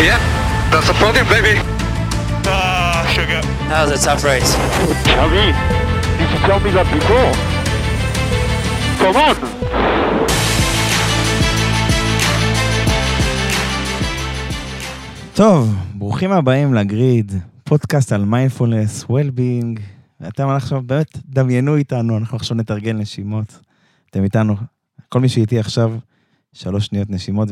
Yeah, that's the podium, baby. Ah, sugar. That was a tough race. Javi, you should tell me that before. Come on. טוב, ברוכים הבאים לגריד, פודקאסט על מיינדפולנס, well-being. אתם עכשיו, באמת, דמיינו איתנו, אנחנו עכשיו נתרגל נשימות. אתם איתנו, כל מי שאיתי עכשיו, שלוש שניות נשימות.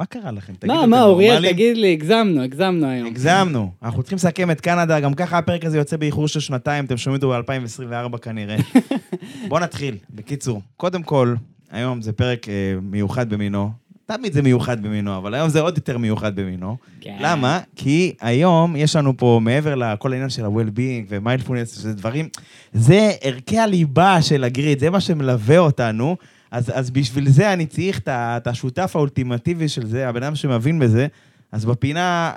מה קרה לכם? תגידו, מה, מה, אוריאל? תגיד לי, הגזמנו, הגזמנו היום. הגזמנו, אנחנו צריכים לסכם את קנדה, גם ככה הפרק הזה יוצא באיחור של שנתיים, אתם שומעים אותו ב-2024 כנראה. בואו נתחיל, בקיצור. קודם כל, היום זה פרק אה, מיוחד במינו. תמיד זה מיוחד במינו, אבל היום זה עוד יותר מיוחד במינו. כן. למה? כי היום יש לנו פה, מעבר לכל העניין של ה-well-being ומיינדפולנס, שזה דברים, זה ערכי הליבה של הגריד, זה מה שמלווה אותנו. אז, אז בשביל זה אני צריך את השותף האולטימטיבי של זה, הבן אדם שמבין בזה. אז בפינה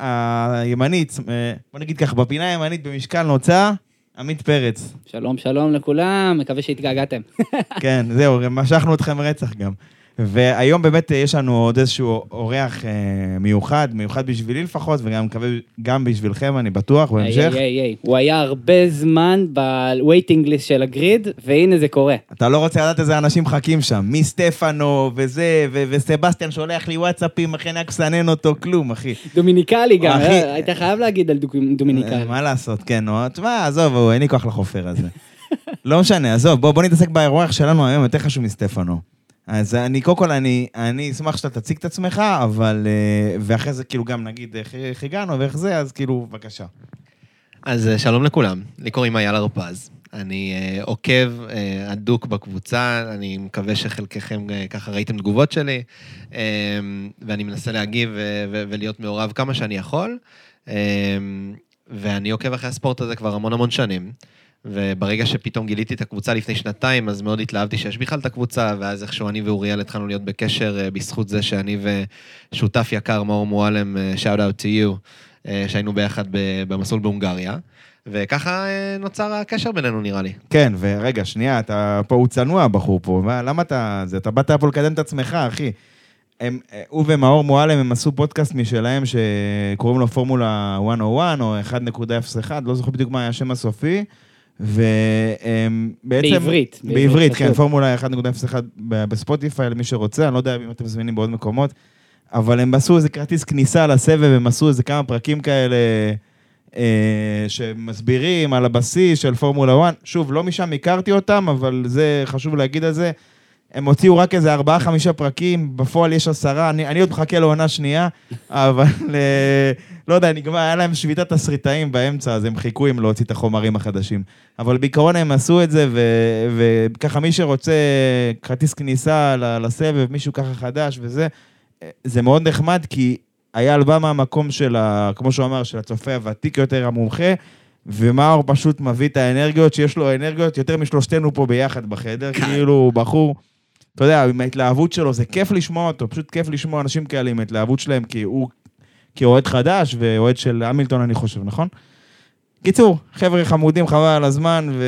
הימנית, אה, בוא נגיד ככה, בפינה הימנית במשקל נוצה, עמית פרץ. שלום, שלום לכולם, מקווה שהתגעגעתם. כן, זהו, משכנו אתכם רצח גם. והיום באמת אה, יש לנו עוד איזשהו אורח אה, מיוחד, מיוחד בשבילי לפחות, וגם מקווה גם בשבילכם, אני בטוח, בהמשך. היי, היי, היי. הוא היה הרבה זמן ב-waiting list של הגריד, והנה זה קורה. אתה לא רוצה לדעת איזה אנשים מחכים שם, מסטפנו וזה, ו- וסבסטיאן שולח לי וואטסאפים, אחי, רק מסנן אותו, כלום, אחי. דומיניקלי גם, אחי. אה, היית חייב להגיד על דומיניקלי. אה, מה לעשות, כן, נו, תשמע, עזוב, אין לי כוח לחופר הזה. לא משנה, עזוב, בוא, בוא נתעסק באירוח שלנו היום, יותר חשוב מסטפנו. אז אני, קודם כל, אני, אני אשמח שאתה תציג את עצמך, אבל... אה, ואחרי זה, כאילו, גם נגיד איך, איך הגענו ואיך זה, אז כאילו, בבקשה. אז אה, שלום לכולם, לי קוראים אייל הרפז. אני אה, עוקב אה, הדוק בקבוצה, אני מקווה שחלקכם אה, ככה ראיתם תגובות שלי, אה, ואני מנסה להגיב ו- ו- ולהיות מעורב כמה שאני יכול. אה, ואני עוקב אחרי הספורט הזה כבר המון המון שנים. וברגע שפתאום גיליתי את הקבוצה לפני שנתיים, אז מאוד התלהבתי שיש בכלל את הקבוצה, ואז איכשהו אני ואוריאל התחלנו להיות בקשר אה, בזכות זה שאני ושותף יקר, מאור מועלם, אה, shout out to you, אה, שהיינו ביחד במסלול בהונגריה. וככה נוצר הקשר בינינו, נראה לי. כן, ורגע, שנייה, אתה פה, הוא צנוע, הבחור פה, מה, למה אתה... זה, אתה באת פה לקדם את עצמך, אחי. הם, הוא ומאור מועלם, הם עשו פודקאסט משלהם שקוראים לו פורמולה 101 או 1.01, לא זוכר בדיוק מה היה השם הסופי. והם בעצם... בעברית, בעברית, כן, חשוב. פורמולה 1.01 ב- בספוטיפיי, למי שרוצה, אני לא יודע אם אתם זמינים בעוד מקומות, אבל הם עשו איזה כרטיס כניסה לסבב, הם עשו איזה כמה פרקים כאלה אה, שמסבירים על הבסיס של פורמולה 1. שוב, לא משם הכרתי אותם, אבל זה חשוב להגיד על זה. הם הוציאו רק איזה ארבעה, חמישה פרקים, בפועל יש עשרה, אני, אני עוד מחכה לעונה שנייה, אבל אה, לא יודע, נגמר, היה להם שביתת תסריטאים באמצע, אז הם חיכו עם להוציא את החומרים החדשים. אבל בעיקרון הם עשו את זה, ו- וככה מי שרוצה כרטיס כניסה לסבב, מישהו ככה חדש וזה, אה, זה מאוד נחמד, כי אייל בא מהמקום של, ה, כמו שהוא אמר, של הצופה הוותיק יותר, המומחה, ומאור פשוט מביא את האנרגיות, שיש לו אנרגיות יותר משלושתנו פה ביחד בחדר, כאילו הוא בחור, אתה יודע, עם ההתלהבות שלו, זה כיף לשמוע אותו, פשוט כיף לשמוע אנשים כאלה עם ההתלהבות שלהם, כי הוא כאוהד חדש ואוהד של המילטון, אני חושב, נכון? קיצור, חבר'ה חמודים, חבל על הזמן, ו...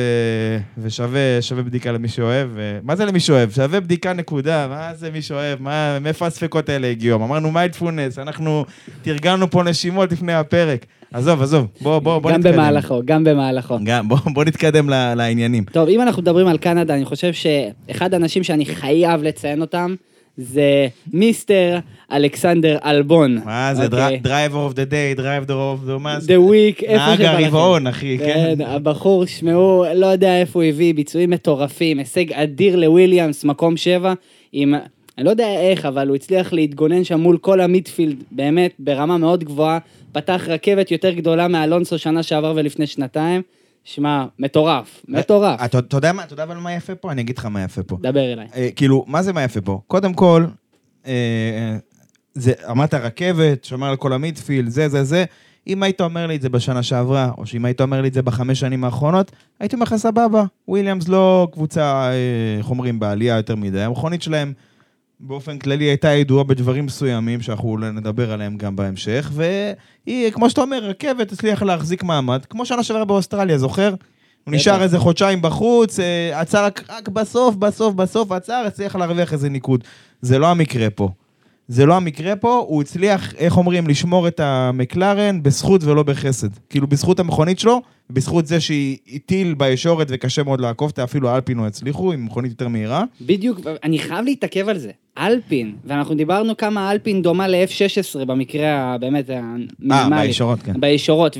ושווה שווה בדיקה למי שאוהב. ו... מה זה למי שאוהב? שווה בדיקה נקודה, מה זה מי שאוהב? מה... מאיפה הספקות האלה הגיעו? אמרנו מיינדפולנס, אנחנו תרגלנו פה נשימות לפני הפרק. עזוב, עזוב, בוא, בוא, בוא גם נתקדם. במהלכו, גם במהלכו. גם, בוא, בוא נתקדם ל... לעניינים. טוב, אם אנחנו מדברים על קנדה, אני חושב שאחד האנשים שאני חייב לציין אותם, זה Mister אלכסנדר אלבון. מה זה? driver of the day, driver of the... מה זה? The Week, איפה נהג שבא לכם. הרבעון, אחי, כן. כן, הבחור, שמעו, לא יודע איפה הוא הביא, ביצועים מטורפים, הישג אדיר לוויליאמס, מקום שבע, עם, אני לא יודע איך, אבל הוא הצליח להתגונן שם מול כל המידפילד, באמת, ברמה מאוד גבוהה, פתח רכבת יותר גדולה מאלונסו שנה שעבר ולפני שנתיים. שמע, מטורף, מטורף. אתה יודע מה, אתה יודע אבל מה יפה פה? אני אגיד לך מה יפה פה. דבר אליי. אה, כאילו, מה זה מה יפה פה? קודם כל, אה, זה, אמרת רכבת, שומר על כל המידפילד, זה, זה, זה. אם היית אומר לי את זה בשנה שעברה, או שאם היית אומר לי את זה בחמש שנים האחרונות, הייתי אומר לך סבבה. וויליאמס לא קבוצה, אה, איך אומרים, בעלייה יותר מדי. המכונית שלהם באופן כללי הייתה ידועה בדברים מסוימים, שאנחנו נדבר עליהם גם בהמשך, והיא, כמו שאתה אומר, רכבת הצליחה להחזיק מעמד, כמו שנה שעברה באוסטרליה, זוכר? הוא נשאר איזה חודשיים בחוץ, אה, עצר רק, רק בסוף, בסוף, בסוף עצר, הצליח להרוויח איזה ניקוד. זה לא המקרה פה. זה לא המקרה פה, הוא הצליח, איך אומרים, לשמור את המקלרן בזכות ולא בחסד. כאילו, בזכות המכונית שלו, בזכות זה שהיא הטיל בישורת וקשה מאוד לעקוף אותה, אפילו האלפין לא הצליחו, עם מכונית יותר מהירה. בדיוק, אני חייב להתעכב על זה. אלפין, ואנחנו דיברנו כמה אלפין דומה ל-F-16 במקרה הבאמת אה, המינימלי. בישורות, כן. בישורות,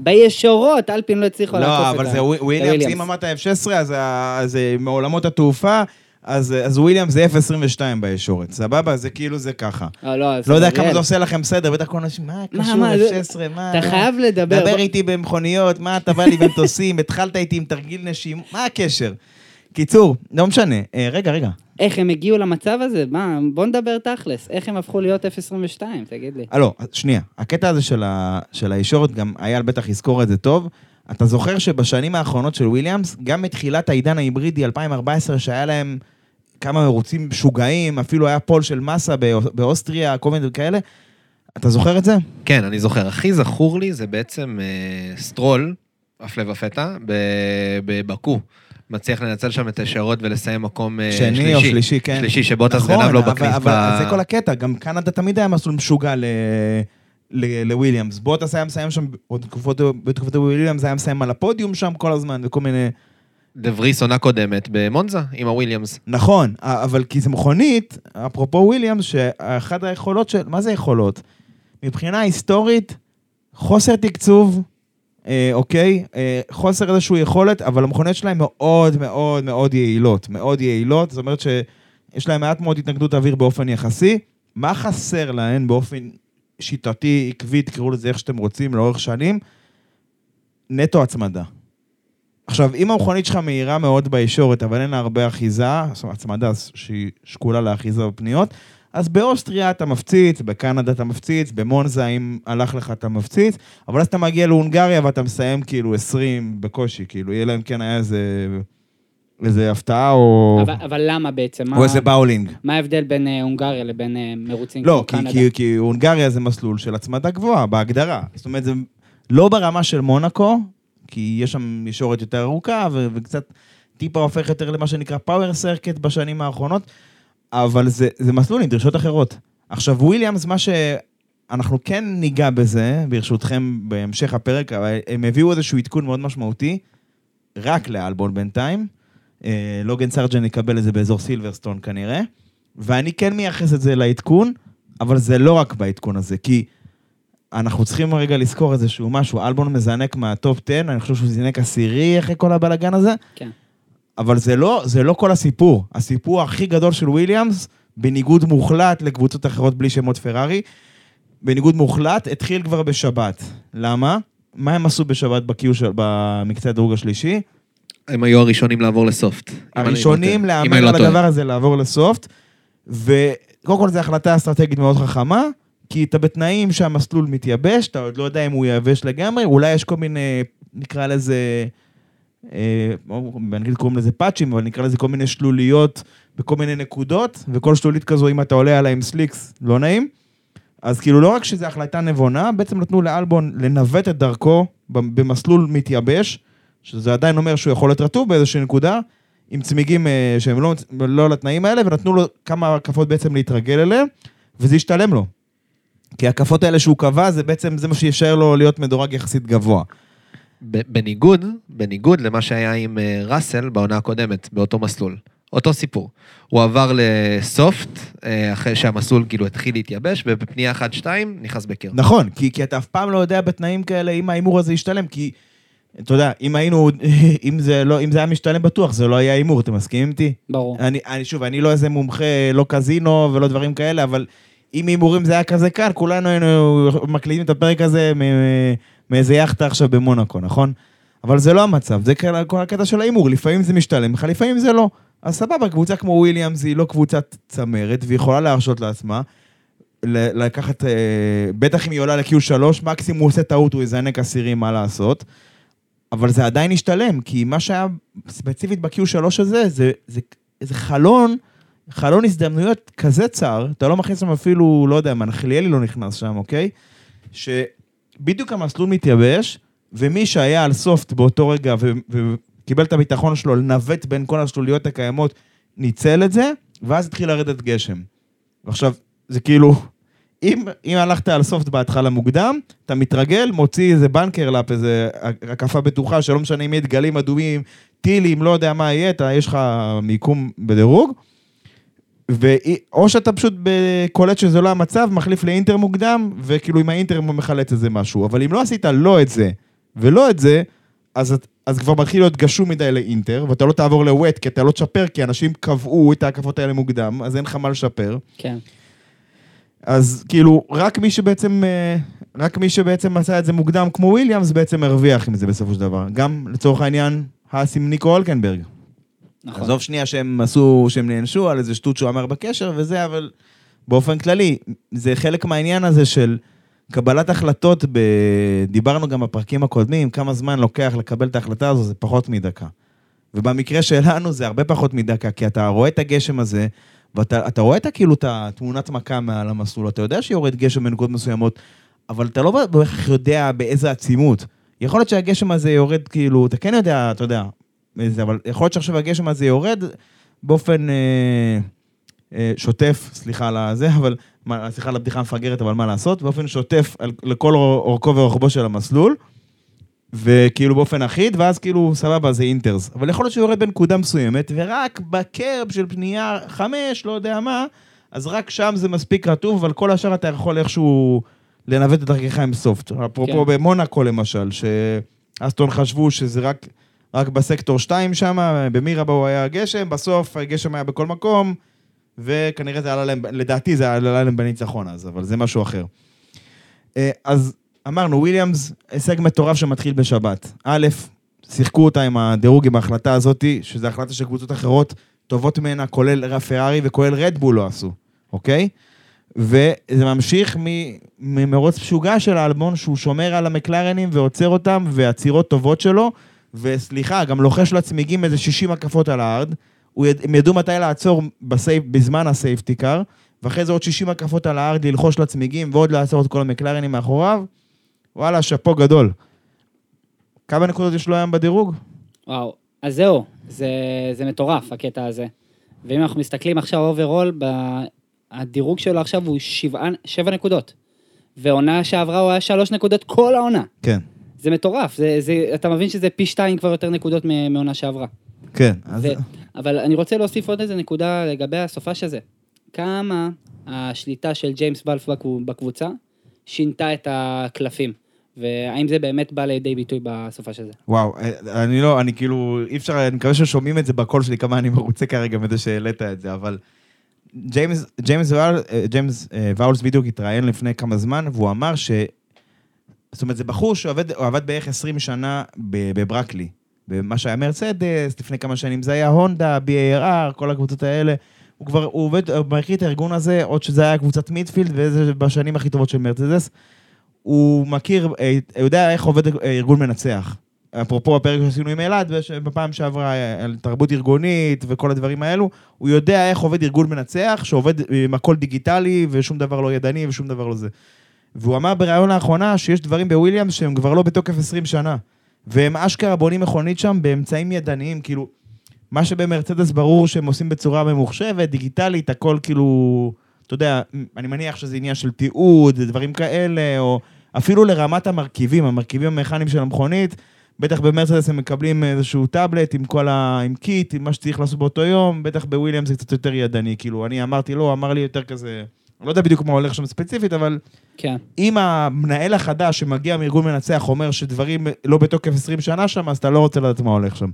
ובישורות אלפין לא הצליחו לעקוף לא, את אבל ה- זה את וויליאמס, הוויליאמס. אם אמרת F-16, אז ה- אז אה, מעולמות התעופה, אז אז וויליאמס זה F-22 בישורת, סבבה? זה כאילו זה ככה. אה, לא, אז לא יודע כמה זה עושה לכם סדר, בטח כל האנשים, מה קשור מה, זה- F-16, מה... אתה לא?" חייב לדבר. דבר איתי במכוניות, מה אתה בא לי במטוסים, התחלת איתי עם תרגיל נשים, מה הקשר? קיצור, לא משנה. אה, רגע, רגע. איך הם הגיעו למצב הזה? מה, בוא נדבר תכלס. איך הם הפכו להיות F-22, תגיד לי. אה, לא, שנייה. הקטע הזה של, ה, של הישורת, גם אייל בטח יזכור את זה טוב. אתה זוכר שבשנים האחרונות של וויליאמס, גם מתחילת העידן ההיברידי 2014, שהיה להם כמה מרוצים משוגעים, אפילו היה pole של מסה באו- באוסטריה, כל מיני כאלה. אתה זוכר את זה? כן, אני זוכר. הכי זכור לי זה בעצם אה, סטרול, הפלא ופתע, ב- בבאקו. מצליח לנצל שם את הישרות ולסיים מקום אה, שלישי. שני או שלישי, כן. שלישי, שבוטס נכון, גנב לו אבל- בכניס. אבל זה כל הקטע, גם קנדה תמיד היה מסלול משוגע ל... ל- לוויליאמס. בוטס היה מסיים שם, עוד בתקופות- בתקופת וויליאמס היה מסיים על הפודיום שם כל הזמן, וכל מיני... דה וריס עונה קודמת במונזה עם הוויליאמס. נכון, אבל כי זה מכונית, אפרופו וויליאמס, שאחת היכולות של... מה זה יכולות? מבחינה היסטורית, חוסר תקצוב, אה, אוקיי? אה, חוסר איזושהי יכולת, אבל המכוניות שלהם מאוד מאוד מאוד יעילות. מאוד יעילות, זאת אומרת שיש להם מעט מאוד התנגדות אוויר באופן יחסי. מה חסר להן באופן שיטתי, עקבי, תקראו לזה איך שאתם רוצים, לאורך שנים? נטו הצמדה. עכשיו, אם המכונית שלך מהירה מאוד בישורת, אבל אין לה הרבה אחיזה, זאת אומרת, הצמדה שהיא שקולה לאחיזה בפניות, אז באוסטריה אתה מפציץ, בקנדה אתה מפציץ, במונזה אם הלך לך אתה מפציץ, אבל אז אתה מגיע להונגריה ואתה מסיים כאילו 20 בקושי, כאילו, אלא אם כן היה איזה, איזה הפתעה או, אבל, אבל למה בעצם? מה, או איזה באולינג. מה ההבדל בין אה, הונגריה לבין אה, מרוצים לא, כמו כי, קנדה? כי, כי הונגריה זה מסלול של הצמדה גבוהה, בהגדרה. זאת אומרת, זה לא ברמה של מונאקו, כי יש שם ישורת יותר ארוכה, וקצת טיפה הופך יותר למה שנקרא power circuit בשנים האחרונות, אבל זה, זה מסלול עם דרישות אחרות. עכשיו, וויליאמס, מה שאנחנו כן ניגע בזה, ברשותכם, בהמשך הפרק, אבל הם הביאו איזשהו עדכון מאוד משמעותי, רק לאלבון בינתיים. אה, לוגן סרג'נט יקבל את זה באזור סילברסטון כנראה, ואני כן מייחס את זה לעדכון, אבל זה לא רק בעדכון הזה, כי אנחנו צריכים רגע לזכור איזשהו משהו, אלבון מזנק מה top 10, אני חושב שהוא זינק עשירי אחרי כל הבלאגן הזה, כן. אבל זה לא, זה לא כל הסיפור. הסיפור הכי גדול של וויליאמס, בניגוד מוחלט לקבוצות אחרות בלי שמות פרארי, בניגוד מוחלט, התחיל כבר בשבת. למה? מה הם עשו בשבת בקיו של, במקצה הדירוג השלישי? הם היו הראשונים לעבור ל soft. לא הראשונים להמר אני לא על. הדבר הזה, לעבור לסופט, וקודם כל זו החלטה אסטרטגית מאוד חכמה, כי אתה בתנאים שהמסלול מתייבש, אתה עוד לא יודע אם הוא ייבש לגמרי, אולי יש כל מיני, נקרא לזה, באנגלית קוראים לזה פאצ'ים, אבל נקרא לזה כל מיני שלוליות בכל מיני נקודות, וכל שלולית כזו, אם אתה עולה עליה עם סליקס, לא נעים. אז כאילו לא רק שזו החלטה נבונה, בעצם נתנו לאלבון לנווט את דרכו במסלול מתייבש, שזה עדיין אומר שהוא יכול להיות רטוב באיזושהי נקודה, עם צמיגים אה, שהם לא, לא לתנאים האלה, ונתנו לו כמה הקפות בעצם להתרגל אליהם, וזה השתלם לו. כי ההקפות האלה שהוא קבע, זה בעצם, זה מה שישאר לו להיות מדורג יחסית גבוה. ב- בניגוד, בניגוד למה שהיה עם אה, ראסל בעונה הקודמת, באותו מסלול. אותו סיפור. הוא עבר לסופט, אה, אחרי שהמסלול כאילו התחיל להתייבש, ובפנייה אחת-שתיים נכנס בקר. נכון, כי, כי אתה אף פעם לא יודע בתנאים כאלה אם ההימור הזה ישתלם, כי, אתה יודע, אם היינו, אם זה, לא, אם זה היה משתלם בטוח, זה לא היה הימור, אתם מסכימים איתי? ברור. אני, אני שוב, אני לא איזה מומחה, לא קזינו ולא דברים כאלה, אבל אם הימורים זה היה כזה קל, כולנו היינו מקליטים את הפרק הזה מ- מ- מאיזה יאכטה עכשיו במונאקו, נכון? אבל זה לא המצב, זה כל- הקטע של ההימור, לפעמים זה משתלם לך, לפעמים זה לא. אז סבבה, קבוצה כמו וויליאמס היא לא קבוצת צמרת, והיא יכולה להרשות לעצמה לקחת, אה, בטח אם היא עולה ל-Q3, מקסימום הוא עושה טעות, הוא יזנק אסירים, מה לעשות. אבל זה עדיין השתלם, כי מה שהיה ספציפית ב-Q3 הזה, זה, זה, זה חלון, חלון הזדמנויות כזה צר, אתה לא מכניס שם אפילו, לא יודע, מנחליאלי לא נכנס שם, אוקיי? שבדיוק המסלול מתייבש, ומי שהיה על סופט באותו רגע וקיבל את הביטחון שלו לנווט בין כל השלוליות הקיימות, ניצל את זה, ואז התחיל לרדת גשם. ועכשיו, זה כאילו, אם, אם הלכת על סופט בהתחלה מוקדם, אתה מתרגל, מוציא איזה בנקר לאפ, איזה הקפה בטוחה, שלא משנה אם יהיה דגלים אדומים, טילים, לא יודע מה יהיה, אתה, יש לך מיקום בדירוג. ואו שאתה פשוט קולט שזה לא המצב, מחליף לאינטר מוקדם, וכאילו עם האינטר מחלץ איזה משהו. אבל אם לא עשית לא את זה ולא את זה, אז, אז כבר מתחיל להיות גשום מדי לאינטר, ואתה לא תעבור לווט, כי אתה לא תשפר, כי אנשים קבעו את ההקפות האלה מוקדם, אז אין לך מה לשפר. כן. אז כאילו, רק מי שבעצם, אה, רק מי שבעצם עשה את זה מוקדם כמו וויליאמס, בעצם הרוויח עם זה בסופו של דבר. גם לצורך העניין, האס עם ניקו הולקנברג. נכון. עזוב שנייה שהם עשו, שהם נענשו על איזה שטות שהוא אמר בקשר וזה, אבל באופן כללי, זה חלק מהעניין הזה של קבלת החלטות, ב... דיברנו גם בפרקים הקודמים, כמה זמן לוקח לקבל את ההחלטה הזו, זה פחות מדקה. ובמקרה שלנו זה הרבה פחות מדקה, כי אתה רואה את הגשם הזה, ואתה רואה את כאילו את התמונת מכה מעל המסלול, אתה יודע שיורד גשם בנקודות מסוימות, אבל אתה לא בהכרח יודע באיזה עצימות. יכול להיות שהגשם הזה יורד כאילו, אתה כן יודע, אתה יודע, איזה, אבל יכול להיות שעכשיו הגשם הזה יורד באופן אה, אה, שוטף, סליחה על הזה, אבל, סליחה על הבדיחה המפגרת, אבל מה לעשות, באופן שוטף על, לכל אורכו ורוחבו של המסלול, וכאילו באופן אחיד, ואז כאילו סבבה זה אינטרס. אבל יכול להיות שהוא יורד בנקודה מסוימת, ורק בקרב של פנייה חמש, לא יודע מה, אז רק שם זה מספיק רטוב, אבל כל השאר אתה יכול איכשהו לנווט את דרכך עם סופט. אפרופו כן. במונאקו למשל, שאסטון חשבו שזה רק... רק בסקטור 2 שם, במירבו היה גשם, בסוף הגשם היה בכל מקום, וכנראה זה עלה להם, לדעתי זה עלה להם בניצחון אז, אבל זה משהו אחר. אה, אז אמרנו, וויליאמס, הישג מטורף שמתחיל בשבת. א', שיחקו אותה עם הדירוג, עם ההחלטה הזאת, שזו החלטה של קבוצות אחרות טובות ממנה, כולל פרארי וכולל רדבול לא עשו, אוקיי? וזה ממשיך ממרוץ משוגע של האלבון, שהוא שומר על המקלרנים ועוצר אותם, ועצירות טובות שלו, וסליחה, גם לוחש לצמיגים איזה 60 הקפות על hard, הם ידעו מתי לעצור ב safe, בזמן ה safety car, ואחרי זה עוד 60 הקפות על hard ללחוש לצמיגים ועוד לעצור את כל המקלרנים מאחוריו. וואלה, שאפו גדול. כמה נקודות יש לו היום בדירוג? וואו, אז זהו, זה, זה מטורף הקטע הזה. ואם אנחנו מסתכלים עכשיו overall, הדירוג שלו עכשיו הוא שבע, שבע נקודות. ועונה שעברה הוא היה שלוש נקודות כל העונה. כן. זה מטורף, זה, זה, אתה מבין שזה פי שתיים כבר יותר נקודות מעונה שעברה. כן, אז... ו, אבל אני רוצה להוסיף עוד איזה נקודה לגבי הסופש הזה. כמה השליטה של ג'יימס ואולס בקבוצה שינתה את הקלפים. והאם זה באמת בא לידי ביטוי בסופש הזה? וואו, אני לא, אני כאילו, אי אפשר, אני מקווה ששומעים את זה בקול שלי, כמה אני מרוצה כרגע מזה שהעלית את זה, אבל ג'יימס, ג'יימס, ג'יימס אה, ואולס בדיוק התראיין לפני כמה זמן, והוא אמר ש... זאת אומרת, זה בחור שעבד בערך 20 שנה בברקלי. במה שהיה מרצדס, לפני כמה שנים זה היה הונדה, BAR, כל הקבוצות האלה. הוא כבר, הוא עובד, הוא מכיר את הארגון הזה, עוד שזה היה קבוצת מידפילד, וזה בשנים הכי טובות של מרצדס. הוא מכיר, אה, הוא יודע איך עובד ארגון מנצח. אפרופו הפרק שעשינו עם אלעד, בפעם שעברה על תרבות ארגונית וכל הדברים האלו, הוא יודע איך עובד ארגון מנצח, שעובד עם הכל דיגיטלי ושום דבר לא ידני ושום דבר לא זה. והוא אמר בריאיון האחרונה שיש דברים בוויליאמס שהם כבר לא בתוקף 20 שנה. והם אשכרה בונים מכונית שם באמצעים ידניים, כאילו, מה שבמרצדס ברור שהם עושים בצורה ממוחשבת, דיגיטלית, הכל כאילו, אתה יודע, אני מניח שזה עניין של תיעוד, דברים כאלה, או אפילו לרמת המרכיבים, המרכיבים המכניים של המכונית, בטח במרצדס הם מקבלים איזשהו טאבלט עם כל ה... עם kit, עם מה שצריך לעשות באותו יום, בטח בוויליאמס זה קצת יותר ידני, כאילו, אני אמרתי לו, אמר לי יותר כזה... אני לא יודע בדיוק מה הולך שם ספציפית, אבל כן. אם המנהל החדש שמגיע מארגון מנצח אומר שדברים לא בתוקף 20 שנה שם, אז אתה לא רוצה לדעת מה הולך שם.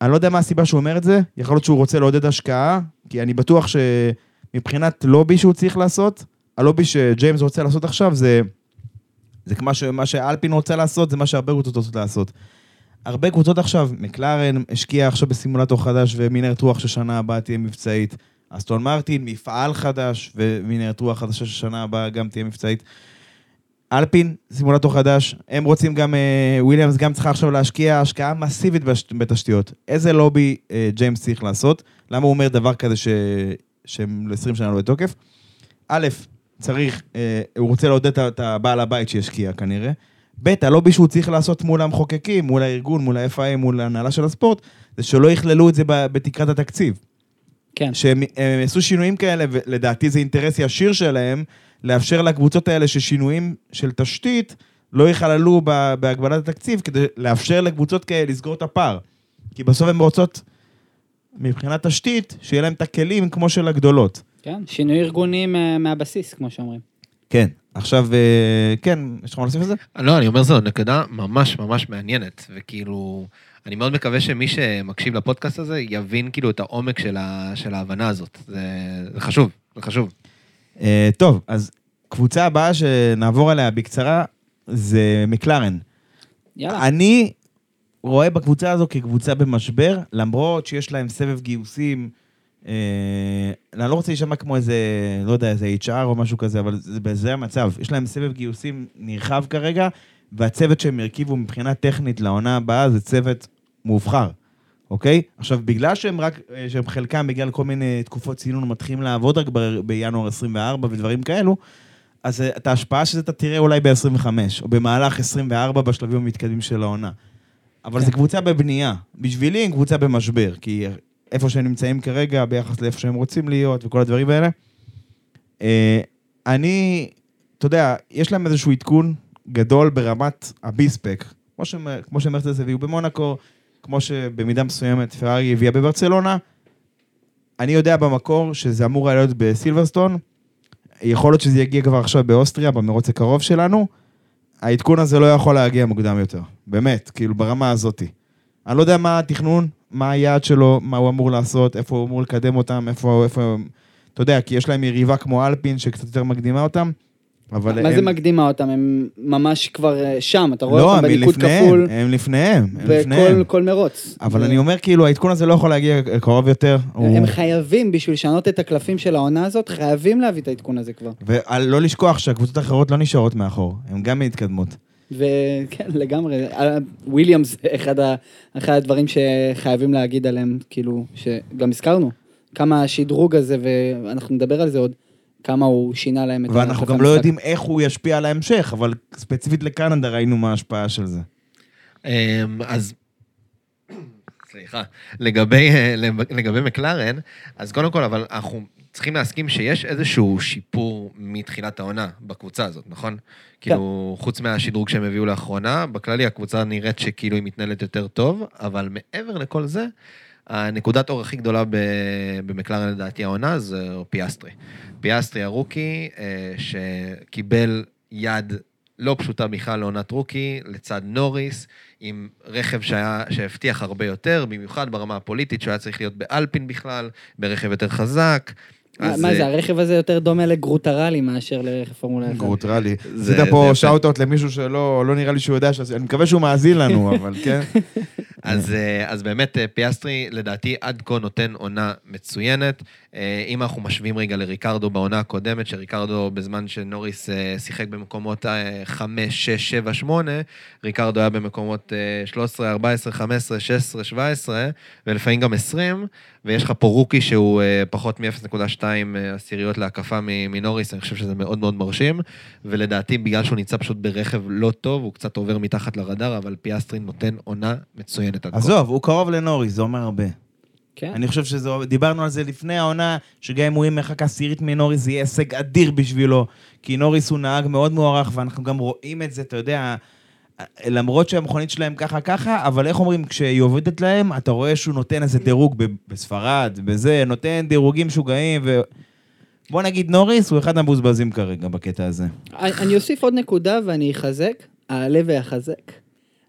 אני לא יודע מה הסיבה שהוא אומר את זה, יכול להיות שהוא רוצה לעודד השקעה, כי אני בטוח שמבחינת לובי שהוא צריך לעשות, הלובי שג'יימס רוצה לעשות עכשיו זה, זה כמו שמה שאלפין רוצה לעשות, זה מה שהרבה קבוצות רוצות לעשות. הרבה קבוצות עכשיו, מקלרן השקיע עכשיו בסימולטור חדש ומנהרת רוח ששנה הבאה תהיה מבצעית. אסטון מרטין, מפעל חדש, ומנהרת רוח חדשה ששנה הבאה גם תהיה מבצעית. אלפין, סימולטור חדש, הם רוצים גם, אה, וויליאמס גם צריכה עכשיו להשקיע השקעה מסיבית בתשתיות. איזה לובי אה, ג'יימס צריך לעשות? למה הוא אומר דבר כזה ש, שהם ל-20 שנה לא בתוקף? א', צריך, אה, הוא רוצה לעודד את הבעל הבית שישקיע כנראה. ב', הלובי שהוא צריך לעשות מול המחוקקים, מול הארגון, מול ה-FIA, מול ההנהלה של הספורט, זה שלא יכללו את זה בתקרת התקציב. כן. שהם הם עשו שינויים כאלה, ולדעתי זה אינטרס ישיר שלהם, לאפשר לקבוצות האלה ששינויים של תשתית לא ייכללו בהגבלת התקציב, כדי לאפשר לקבוצות כאלה לסגור את הפער. כי בסוף הן רוצות, מבחינת תשתית, שיהיה להם את הכלים כמו של הגדולות. כן, שינוי ארגוני מה- מהבסיס, כמו שאומרים. כן. עכשיו, אה, כן, יש לך מה להוסיף על זה? לא, אני אומר זו נקודה ממש ממש מעניינת, וכאילו, אני מאוד מקווה שמי שמקשיב לפודקאסט הזה יבין כאילו את העומק של, ה, של ההבנה הזאת. זה, זה חשוב, זה חשוב. אה, טוב, אז קבוצה הבאה שנעבור עליה בקצרה, זה מקלרן. יאללה. אני רואה בקבוצה הזו כקבוצה במשבר, למרות שיש להם סבב גיוסים, אה, אני לא רוצה להישמע כמו איזה, לא יודע, איזה HR או משהו כזה, אבל זה, זה המצב. יש להם סבב גיוסים נרחב כרגע, והצוות שהם הרכיבו מבחינה טכנית לעונה הבאה זה צוות מובחר, אוקיי? עכשיו, בגלל שהם רק, אה, שהם חלקם בגלל כל מיני תקופות צינון מתחילים לעבוד רק ב- בינואר 24 ודברים כאלו, אז אה, את ההשפעה של זה אתה תראה אולי ב-25, או במהלך 24 בשלבים המתקדמים של העונה. אבל כן. זו קבוצה בבנייה. בשבילי הם קבוצה במשבר, כי איפה שהם נמצאים כרגע, ביחס לאיפה שהם רוצים להיות וכל הדברים האלה. אה, אני, אתה יודע, יש להם איזשהו עדכון גדול ברמת הביספק. כמו שמ- כמו שמרצדס הביאו במונאקו, כמו שבמידה מסוימת פרארי הביאה בברצלונה. אני יודע במקור שזה אמור היה להיות בסילברסטון. יכול להיות שזה יגיע כבר עכשיו באוסטריה, במרוץ הקרוב שלנו. העדכון הזה לא יכול להגיע מוקדם יותר. באמת, כאילו ברמה הזאתי. אני לא יודע מה התכנון, מה היעד שלו, מה הוא אמור לעשות, איפה הוא אמור לקדם אותם, איפה... איפה... אתה יודע, כי יש להם יריבה כמו אלפין שקצת יותר מקדימה אותם, אבל מה הם... זה מקדימה אותם? הם ממש כבר אה, שם, אתה רואה לא, אותם הם בניקוד לפניהם, כפול הם לפניהם, הם לפניהם. בכל כל מרוץ. אבל ו- אני אומר, כאילו, העדכון הזה לא יכול להגיע קרוב יותר. הוא- הם חייבים, בשביל לשנות את הקלפים של העונה הזאת, חייבים להביא את העדכון הזה כבר. ולא לשכוח שהקבוצות האחרות לא נשארות מאחור, הן גם מתקדמות. וכן, לגמרי. אה, וויליאמס, אחד, ה, אחד הדברים שחייבים להגיד עליהם, כאילו, שגם הזכרנו, כמה השדרוג הזה, ואנחנו נדבר על זה עוד, כמה הוא שינה להם את ואנחנו גם לא. יודעים איך הוא ישפיע על ההמשך, אבל ספציפית לקנדה ראינו מה ההשפעה של זה. אמ, אז, סליחה, לגבי, לגבי מקלרן, אז קודם כל, אבל אנחנו צריכים להסכים שיש איזשהו שיפור מתחילת העונה בקבוצה הזאת, נכון? כאילו, חוץ מהשדרוג שהם הביאו לאחרונה, בכללי הקבוצה נראית שכאילו היא מתנהלת יותר טוב, אבל מעבר לכל זה, הנקודת אור הכי גדולה במקלרן לדעתי העונה זה פיאסטרי. פיאסטרי ה rookie, אה, שקיבל יד לא פשוטה בכלל לעונת rookie, לצד נוריס, עם רכב שהיה, שהבטיח הרבה יותר, במיוחד ברמה הפוליטית, שהוא היה צריך להיות באלפין בכלל, ברכב יותר חזק. מה אז, מה אה, זה, הרכב הזה יותר דומה לגרוטרלי מאשר לרכב פורמולה 1. גרוטרלי. זה- עשית זה פה יפה. shout-out למישהו שלא לא נראה לי שהוא יודע, אני מקווה שהוא מאזין לנו, אבל כן. אז, אה, אז באמת אה, פיאסטרי, לדעתי, עד כה נותן עונה מצוינת. אה, אם אנחנו משווים רגע לריקרדו בעונה הקודמת, שריקרדו בזמן שנוריס אה, שיחק במקומות 5, 6, 7, 8, ריקרדו היה במקומות אה, 13, 14, 15, 16, 17, ולפעמים גם 20, ויש לך פה rookie שהוא אה, פחות מ-0.2 אה, עשיריות להקפה מנוריס, אני חושב שזה מאוד מאוד מרשים, ולדעתי, בגלל שהוא נמצא פשוט ברכב לא טוב, הוא קצת עובר מתחת לרדאר, אבל פיאסטרי נותן עונה מצוינת. עזוב, הוא קרוב לנוריס, זה אומר הרבה. כן. אני חושב שזה, דיברנו על זה לפני העונה, שגם אם הוא יהיה מרחק עשירית מנוריס, זה יהיה הישג אדיר בשבילו. כי נוריס הוא נהג מאוד מוערך, ואנחנו גם רואים את זה, אתה יודע, למרות שהמכונית שלהם ככה ככה, אבל איך אומרים, כשהיא עובדת להם, אתה רואה שהוא נותן איזה דירוג בספרד, בזה, נותן דירוגים משוגעים, ו... בוא נגיד נוריס הוא אחד המבוזבזים כרגע בקטע הזה. אני אוסיף עוד נקודה ואני אחזק, מעלה ואחזק.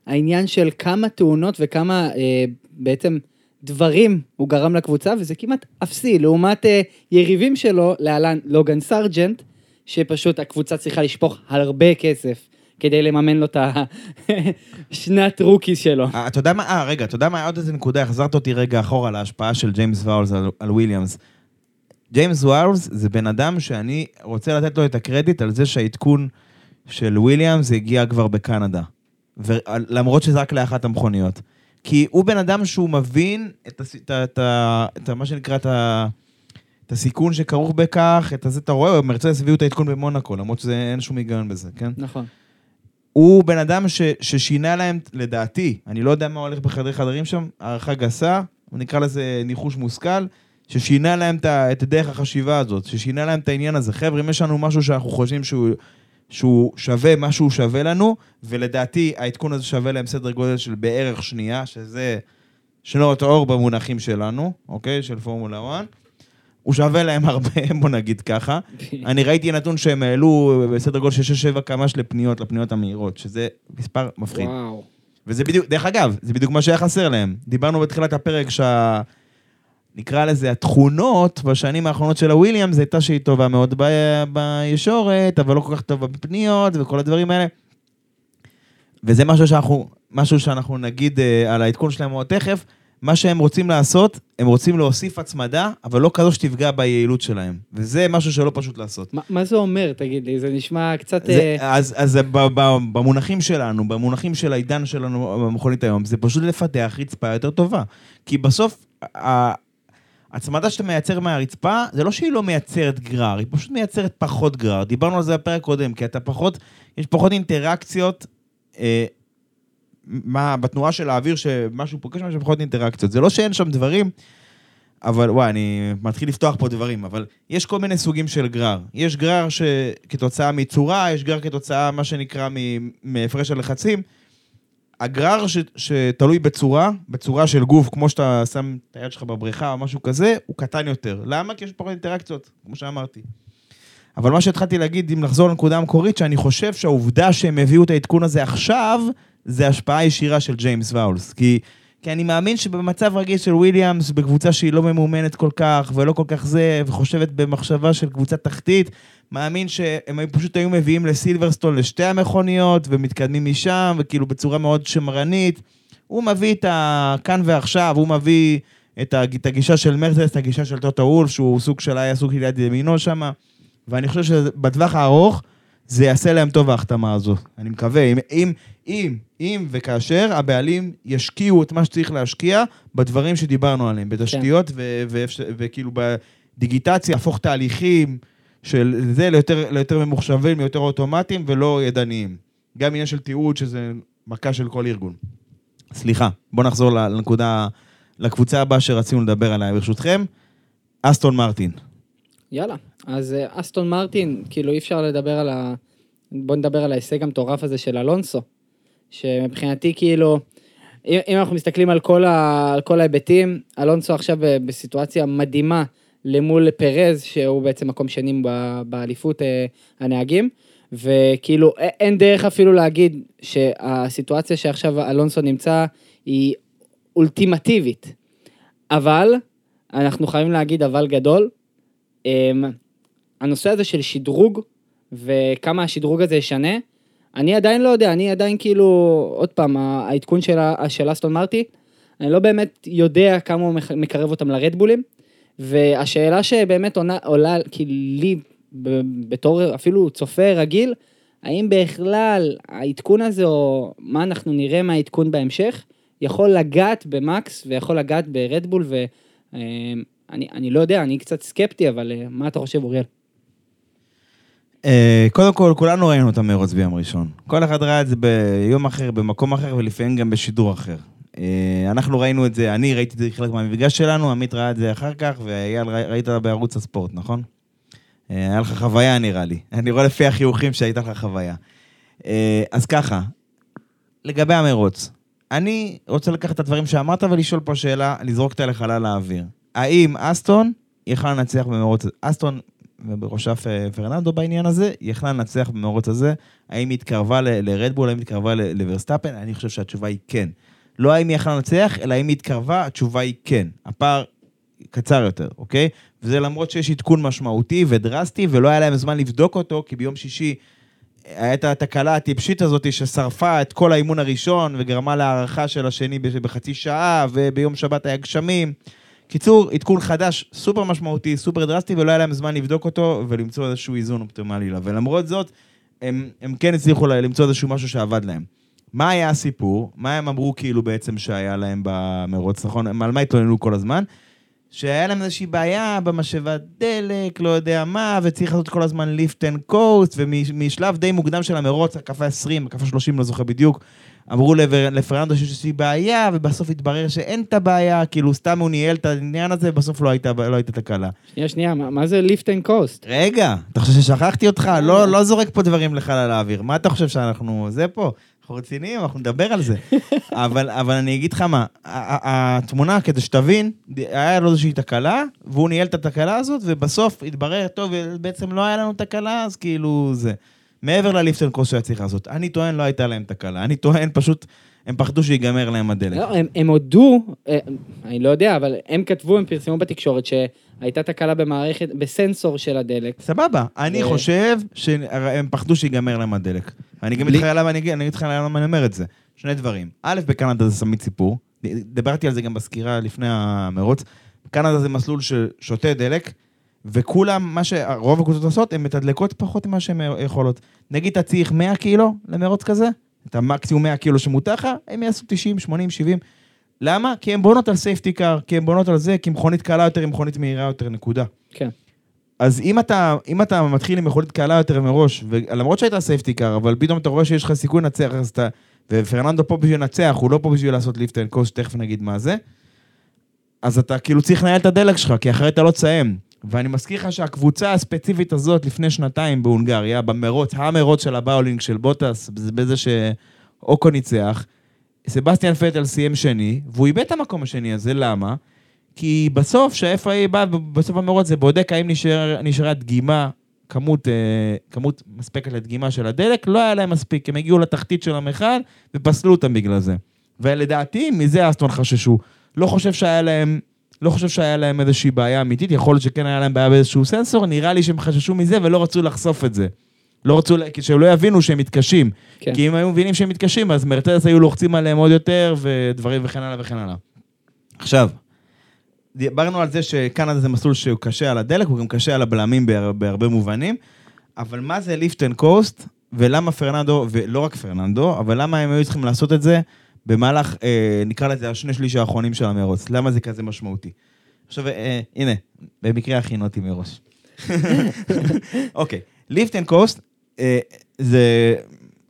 העניין של כמה תאונות וכמה אה, בעצם דברים הוא גרם לקבוצה, וזה כמעט אפסי, לעומת אה, יריבים שלו, להלן לוגן סרג'נט, שפשוט הקבוצה צריכה לשפוך הרבה כסף כדי לממן לו את השנת rookie שלו. אה, אתה יודע מה, אה, רגע, אתה יודע מה, עוד איזה נקודה, החזרת אותי רגע אחורה להשפעה של ג'יימס ואולס על, על וויליאמס. ג'יימס ואולס זה בן אדם שאני רוצה לתת לו את הקרדיט על זה שהעדכון של וויליאמס הגיע כבר בקנדה. למרות שזה רק לאחת המכוניות. כי הוא בן אדם שהוא מבין את, הס... את, ה- את, ה- את ה- מה שנקרא, את, ה... את הסיכון שכרוך בכך, את הזה, אתה רואה, מרצדס הביאו את העדכון במונאקו, למרות שאין שום היגיון בזה, כן? נכון. הוא בן אדם ש, ששינה להם, לדעתי, אני לא יודע מה הולך בחדרי חדרים שם, הערכה גסה, נקרא לזה ניחוש מושכל, ששינה להם את, את דרך החשיבה הזאת, ששינה להם את העניין הזה. חבר'ה, אם יש לנו משהו שאנחנו חושבים שהוא, שהוא שווה מה שהוא שווה לנו, ולדעתי העדכון הזה שווה להם סדר גודל של בערך שנייה, שזה שנות אור במונחים שלנו, אוקיי? של פורמולה 1. הוא שווה להם הרבה, בוא נגיד ככה. אני ראיתי נתון שהם העלו בסדר גודל של 6-7 קמ"ש לפניות, לפניות המהירות, שזה מספר מפחיד. וואו. וזה בדיוק, דרך אגב, זה בדיוק מה שהיה חסר להם. דיברנו בתחילת הפרק שה... נקרא לזה התכונות בשנים האחרונות של הוויליאמס הייתה שהיא טובה מאוד ב... בישורת, אבל לא כל כך טובה בפניות וכל הדברים האלה. וזה משהו שאנחנו, משהו שאנחנו נגיד אה, על העדכון שלהם עוד תכף. מה שהם רוצים לעשות, הם רוצים להוסיף הצמדה, אבל לא כזו שתפגע ביעילות שלהם. וזה משהו שלא פשוט לעשות. מה- מה זה אומר, תגיד לי? זה נשמע קצת... זה, אה, אז, אז ב, ב, במונחים שלנו, במונחים של העידן שלנו במכונית היום, זה פשוט לפתח רצפה יותר טובה. כי בסוף, ה- ההצמדה שאתה מייצר מהרצפה, זה לא שהיא לא מייצרת גרר, היא פשוט מייצרת פחות גרר. דיברנו על זה בפרק קודם, כי אתה פחות, יש פחות אינטראקציות, אה, מה, בתנועה של האוויר, שמשהו פוגש, יש פחות אינטראקציות. זה לא שאין שם דברים, אבל וואי, אני מתחיל לפתוח פה דברים, אבל יש כל מיני סוגים של גרר. יש גרר שכתוצאה מצורה, יש גרר כתוצאה, מה שנקרא, מהפרש הלחצים. הגרר ש, שתלוי בצורה, בצורה של גוף, כמו שאתה שם את היד שלך בבריכה או משהו כזה, הוא קטן יותר. למה? כי יש פחות אינטראקציות, כמו שאמרתי. אבל מה שהתחלתי להגיד, אם לחזור לנקודה המקורית, שאני חושב שהעובדה שהם הביאו את העדכון הזה עכשיו, זה השפעה ישירה של ג'יימס ואולס. כי, כי אני מאמין שבמצב רגיל של וויליאמס, בקבוצה שהיא לא ממומנת כל כך, ולא כל כך זה, וחושבת במחשבה של קבוצה תחתית, מאמין שהם פשוט היו מביאים לסילברסטון לשתי המכוניות, ומתקדמים משם, וכאילו בצורה מאוד שמרנית. הוא מביא את הכאן ועכשיו, הוא מביא את הגישה של מרצדס, את הגישה של טוטו וולף, שהוא סוג של היה סוג של יד ימינו שם, ואני חושב שבטווח הארוך זה יעשה להם טוב ההחתמה הזו. אני מקווה, אם, אם, אם, אם וכאשר הבעלים ישקיעו את מה שצריך להשקיע בדברים שדיברנו עליהם, בתשתיות ו- ואפשר- וכאילו בדיגיטציה, להפוך תהליכים של זה ליותר, ליותר ממוחשבים, ליותר אוטומטיים ולא ידניים. גם עניין של תיעוד, שזה מכה של כל ארגון. סליחה, בואו נחזור לנקודה, לקבוצה הבאה שרצינו לדבר עליה, ברשותכם. אסטון מרטין. יאללה. אז אה, אסטון מרטין, כאילו אי אפשר לדבר על ה... בוא נדבר על ההישג המטורף הזה של אלונסו. שמבחינתי כאילו, אם, אנחנו מסתכלים על כל, ה, על כל ההיבטים, אלונסו עכשיו ב- בסיטואציה מדהימה למול פרז, שהוא בעצם מקום שני ב- באליפות אה, הנהגים. וכאילו אין דרך אפילו להגיד שהסיטואציה שעכשיו אלונסו נמצא היא אולטימטיבית. אבל, אנחנו חייבים להגיד אבל גדול, אמ, הנושא הזה של שדרוג, וכמה השדרוג הזה ישנה, אני עדיין לא יודע, אני עדיין כאילו, עוד פעם, העדכון של, אסטון מרטי, אני לא באמת יודע כמה הוא מקרב אותם לרדבולים, והשאלה שבאמת עונה, עולה, כאילו לי, בתור אפילו צופה רגיל, האם בכלל העדכון הזה, או מה אנחנו נראה מהעדכון בהמשך, יכול לגעת במקס ויכול לגעת ברדבול, ואני אני לא יודע, אני קצת סקפטי, אבל אה, מה אתה חושב, אוריאל? אה, קודם כל, כולנו ראינו את המרוץ ביום ראשון. כל אחד ראה את זה ביום אחר, במקום אחר, ולפעמים גם בשידור אחר. אה, אנחנו ראינו את זה, אני ראיתי את זה חלק מהמפגש שלנו, עמית ראה את זה אחר כך, ואייל ראי- ראית בערוץ הספורט, נכון? אה, היה לך חוויה נראה לי. אני רואה לפי החיוכים שהייתה לך חוויה. אז ככה, לגבי המרוץ, אני רוצה לקחת את הדברים שאמרת ולשאול פה שאלה, לזרוק אותה לחלל האוויר. האם אסטון יכלה לנצח במרוץ? אסטון, ובראשה פ- פרננדו בעניין הזה, יכלה לנצח במרוץ הזה? האם היא התקרבה לרדבול, האם היא התקרבה ל- לוורסטאפן? אני חושב שהתשובה היא כן. לא האם היא יכלה לנצח, אלא האם היא התקרבה, התשובה היא כן. הפער קצר יותר, אוקיי? וזה למרות שיש עדכון משמעותי ודרסטי, ולא היה להם זמן לבדוק אותו, כי ביום שישי הייתה התקלה הטיפשית הזאת ששרפה את כל האימון הראשון וגרמה להארכה של השני בחצי שעה, וביום שבת היה גשמים. קיצור, עדכון חדש, סופר משמעותי, סופר דרסטי, ולא היה להם זמן לבדוק אותו ולמצוא איזשהו איזון אופטימלי לה. ולמרות זאת, הם, הם כן הצליחו למצוא איזשהו משהו שעבד להם. מה היה הסיפור? מה הם אמרו כאילו בעצם שהיה להם במרוץ, נכון? על מה התלוננו כל הזמן? שהיה להם איזושהי בעיה במשאבת דלק, לא יודע מה, וצריך לעשות כל הזמן lift and coast, ומשלב די מוקדם של המרוץ, הקפה 20, הקפה 30, לא זוכר בדיוק, אמרו לפר- לפרננדו שיש איזושהי בעיה, ובסוף התברר שאין את הבעיה, כאילו סתם הוא ניהל את העניין הזה, ובסוף לא הייתה, לא הייתה תקלה. שנייה, שנייה, מה מה זה lift and coast? רגע, אתה חושב ששכחתי אותך? לא, לא זורק פה דברים לחלל האוויר. מה אתה חושב שאנחנו... זה פה. אנחנו רציניים, אנחנו נדבר על זה. אבל, אבל אני אגיד לך מה, התמונה, כדי שתבין, היה לו איזושהי תקלה, והוא ניהל את התקלה הזאת, ובסוף התברר, טוב, בעצם לא היה לנו תקלה, אז כאילו זה. מעבר לליפטון קרוס שהיה צריך לעשות. אני טוען, לא הייתה להם תקלה. אני טוען, פשוט, הם פחדו שיגמר להם הדלק. לא, הם, הם הודו, אה, אני לא יודע, אבל הם כתבו, הם פרסמו בתקשורת שהייתה תקלה במערכת, בסנסור של הדלק. סבבה, אני ו- חושב שהם פחדו שיגמר להם הדלק. אני גם אגיד לך למה אני אגיד לך למה אני אומר את זה. שני דברים. א', בקנדה זה סמית סיפור. דיברתי על זה גם בסקירה לפני המרוץ. קנדה זה מסלול ששותה דלק, וכולם, מה שרוב הקבוצות עושות, הן מתדלקות פחות ממה שהן יכולות. נגיד אתה צריך 100 קילו למרוץ כזה, את המקסימום 100 קילו שמותר לך, הם יעשו 90, 80, 70. למה? כי הן בונות על סייפטי קאר, כי הן בונות על זה, כי מכונית קלה יותר היא מכונית מהירה יותר, נקודה. כן. אז אם אתה, אם אתה מתחיל עם תכולת קלה יותר מראש, ולמרות שהייתה safety car, אבל פתאום אתה רואה שיש לך סיכוי לנצח, אז אתה... ופרננדו פה בשביל לנצח, הוא לא פה בשביל לעשות lift and coast, תכף נגיד מה זה. אז אתה כאילו צריך לנהל את הדלק שלך, כי אחרת אתה לא תסיים. ואני מזכיר לך שהקבוצה הספציפית הזאת לפני שנתיים בהונגריה, במרוץ, המרוץ של ה bowling של בוטס, בזה- שאוקון ניצח, סבסטיאן פטל סיים שני, והוא איבד את המקום השני הזה, למה? כי בסוף, שה-FIA בא בסוף המרוץ זה בודק האם נשאר, נשארה דגימה, כמות, אה, כמות מספקת לדגימה של הדלק, לא היה להם מספיק, הם הגיעו לתחתית של המכל ופסלו אותם בגלל זה. ולדעתי, מזה אסטון חששו. לא חושב שהיה להם, לא חושב שהיה להם איזושהי בעיה אמיתית, יכול להיות שכן היה להם בעיה באיזשהו סנסור, נראה לי שהם חששו מזה ולא רצו לחשוף את זה. לא רצו, לה- כי שהם לא יבינו שהם מתקשים. כן. כי אם היו מבינים שהם מתקשים, אז מרצדס היו לוחצים עליהם עוד יותר, ודברים וכן הלאה וכן הלאה. עכשיו, דיברנו על זה שקנדה זה מסלול שהוא קשה על הדלק, הוא גם קשה על הבלמים בהר, בהרבה מובנים, אבל מה זה lift and coast, ולמה פרננדו, ולא רק פרננדו, אבל למה הם היו צריכים לעשות את זה במהלך, אה, נקרא לזה, השני שליש האחרונים של המרוץ? למה זה כזה משמעותי? עכשיו, אה, הנה, במקרה הכינו אותי מראש. אוקיי, lift and coast, זה,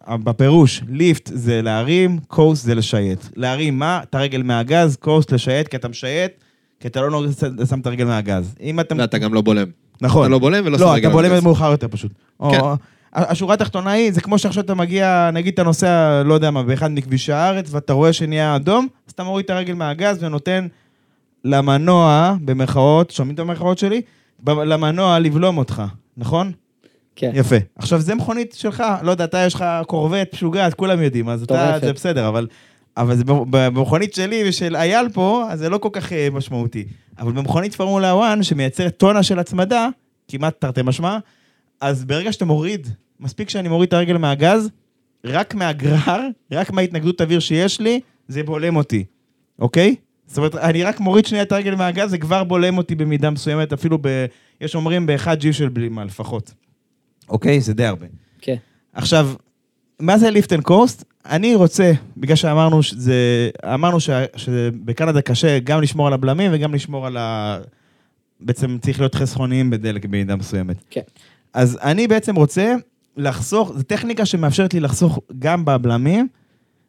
בפירוש, lift זה להרים, coast זה לשייט. להרים מה? את הרגל מהגז, coast לשייט, כי אתה משייט, כי אתה לא שם את הרגל מהגז. אם אתה... לא, אתה גם לא בולם. נכון. אתה לא בולם ולא שם לא, רגל אתה בולם על הגז. מאוחר יותר פשוט. כן. השורה התחתונה היא, זה כמו שעכשיו אתה מגיע, נגיד אתה נוסע, לא יודע מה, באחד מכבישי הארץ, ואתה רואה שנהיה אדום, אז אתה מוריד את הרגל מהגז ונותן למנוע, במרכאות, שומעים את המרכאות שלי? למנוע לבלום אותך, נכון? כן. יפה. עכשיו, זה מכונית שלך, לא יודע, אתה יש לך קורבט משוגעת, כולם יודעים, אז אתה. זה בסדר, אבל, אבל זה במכונית שלי ושל אייל פה, אז זה לא כל כך אה, משמעותי. אבל במכונית פורמולה 1, שמייצרת טונה של הצמדה, כמעט תרתי משמע, אז ברגע שאתה מוריד, מספיק שאני מוריד את הרגל מהגז, רק מהגרר, רק מההתנגדות אוויר שיש לי, זה בולם אותי, אוקיי? זאת אומרת, אני רק מוריד שנייה את הרגל מהגז, זה כבר בולם אותי במידה מסוימת, אפילו ב... יש אומרים באחד ג'י של בלימה לפחות. אוקיי? זה די הרבה. כן. עכשיו, מה זה lift and coast? אני רוצה, בגלל שאמרנו שזה, אמרנו ש, שבקנדה קשה גם לשמור על הבלמים וגם לשמור על ה... בעצם צריך להיות חסכוניים בדלק במידה מסוימת. כן. אז אני בעצם רוצה לחסוך, זו טכניקה שמאפשרת לי לחסוך גם בבלמים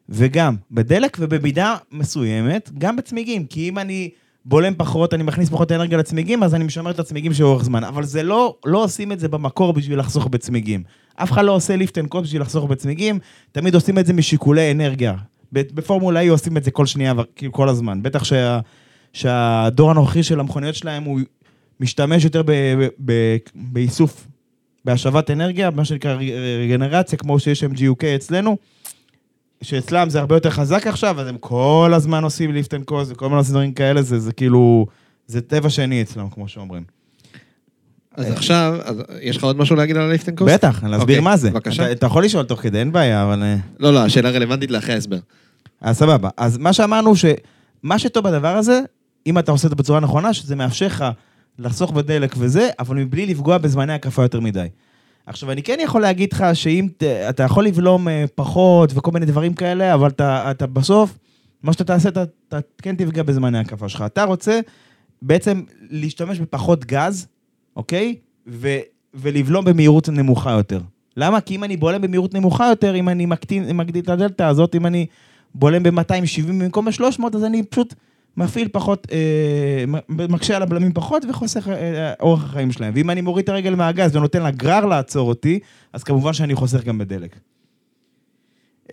וגם בדלק, ובמידה מסוימת גם בצמיגים. כי אם אני בולם פחות, אני מכניס פחות אנרגיה לצמיגים, אז אני משמר את הצמיגים לאורך זמן. אבל זה לא, לא עושים את זה במקור בשביל לחסוך בצמיגים. אף אחד לא עושה lift and coast בשביל לחסוך בצמיגים, תמיד עושים את זה משיקולי אנרגיה. בפורמולה E עושים את זה כל שנייה, כאילו כל הזמן. בטח שה, שהדור הנוכחי של המכוניות שלהם הוא משתמש יותר באיסוף, בהשבת אנרגיה, מה שנקרא רגנרציה, כמו שיש MGUK אצלנו, שאצלם זה הרבה יותר חזק עכשיו, אז הם כל הזמן עושים lift and coast וכל הזמן עושים דברים כאלה, זה, זה כאילו, זה טבע שני אצלם, כמו שאומרים. אז עכשיו, אז יש לך עוד משהו להגיד על ה lift and coast? בטח, להסביר אוקיי, מה זה. בבקשה. אתה, אתה יכול לשאול תוך כדי, אין בעיה, אבל... אה, לא, לא, השאלה רלוונטית לאחרי ההסבר. אז סבבה. אז מה שאמרנו, שמה שטוב בדבר הזה, אם אתה עושה את זה בצורה נכונה, שזה מאפשר לך לחסוך בדלק וזה, אבל מבלי לפגוע בזמני הקפה יותר מדי. עכשיו, אני כן יכול להגיד לך שאם ת, אתה יכול לבלום אה, פחות וכל מיני דברים כאלה, אבל אתה, אתה בסוף, מה שאתה תעשה, אתה, אתה כן תפגע בזמני הקפה שלך. אתה רוצה, בעצם להשתמש בפחות גז, אוקיי? ו, ולבלום במהירות נמוכה יותר. למה? כי אם אני בולם במהירות נמוכה יותר, אם אני מקטין, מגדיל את הדלתא הזאת, אם אני בולם ב-270 במקום ב-300, אז אני פשוט מפעיל פחות, אה, מקשה על הבלמים פחות וחוסך אה, אורך החיים שלהם. ואם אני מוריד את הרגל מהגז ונותן לגרר לעצור אותי, אז כמובן שאני חוסך גם בדלק.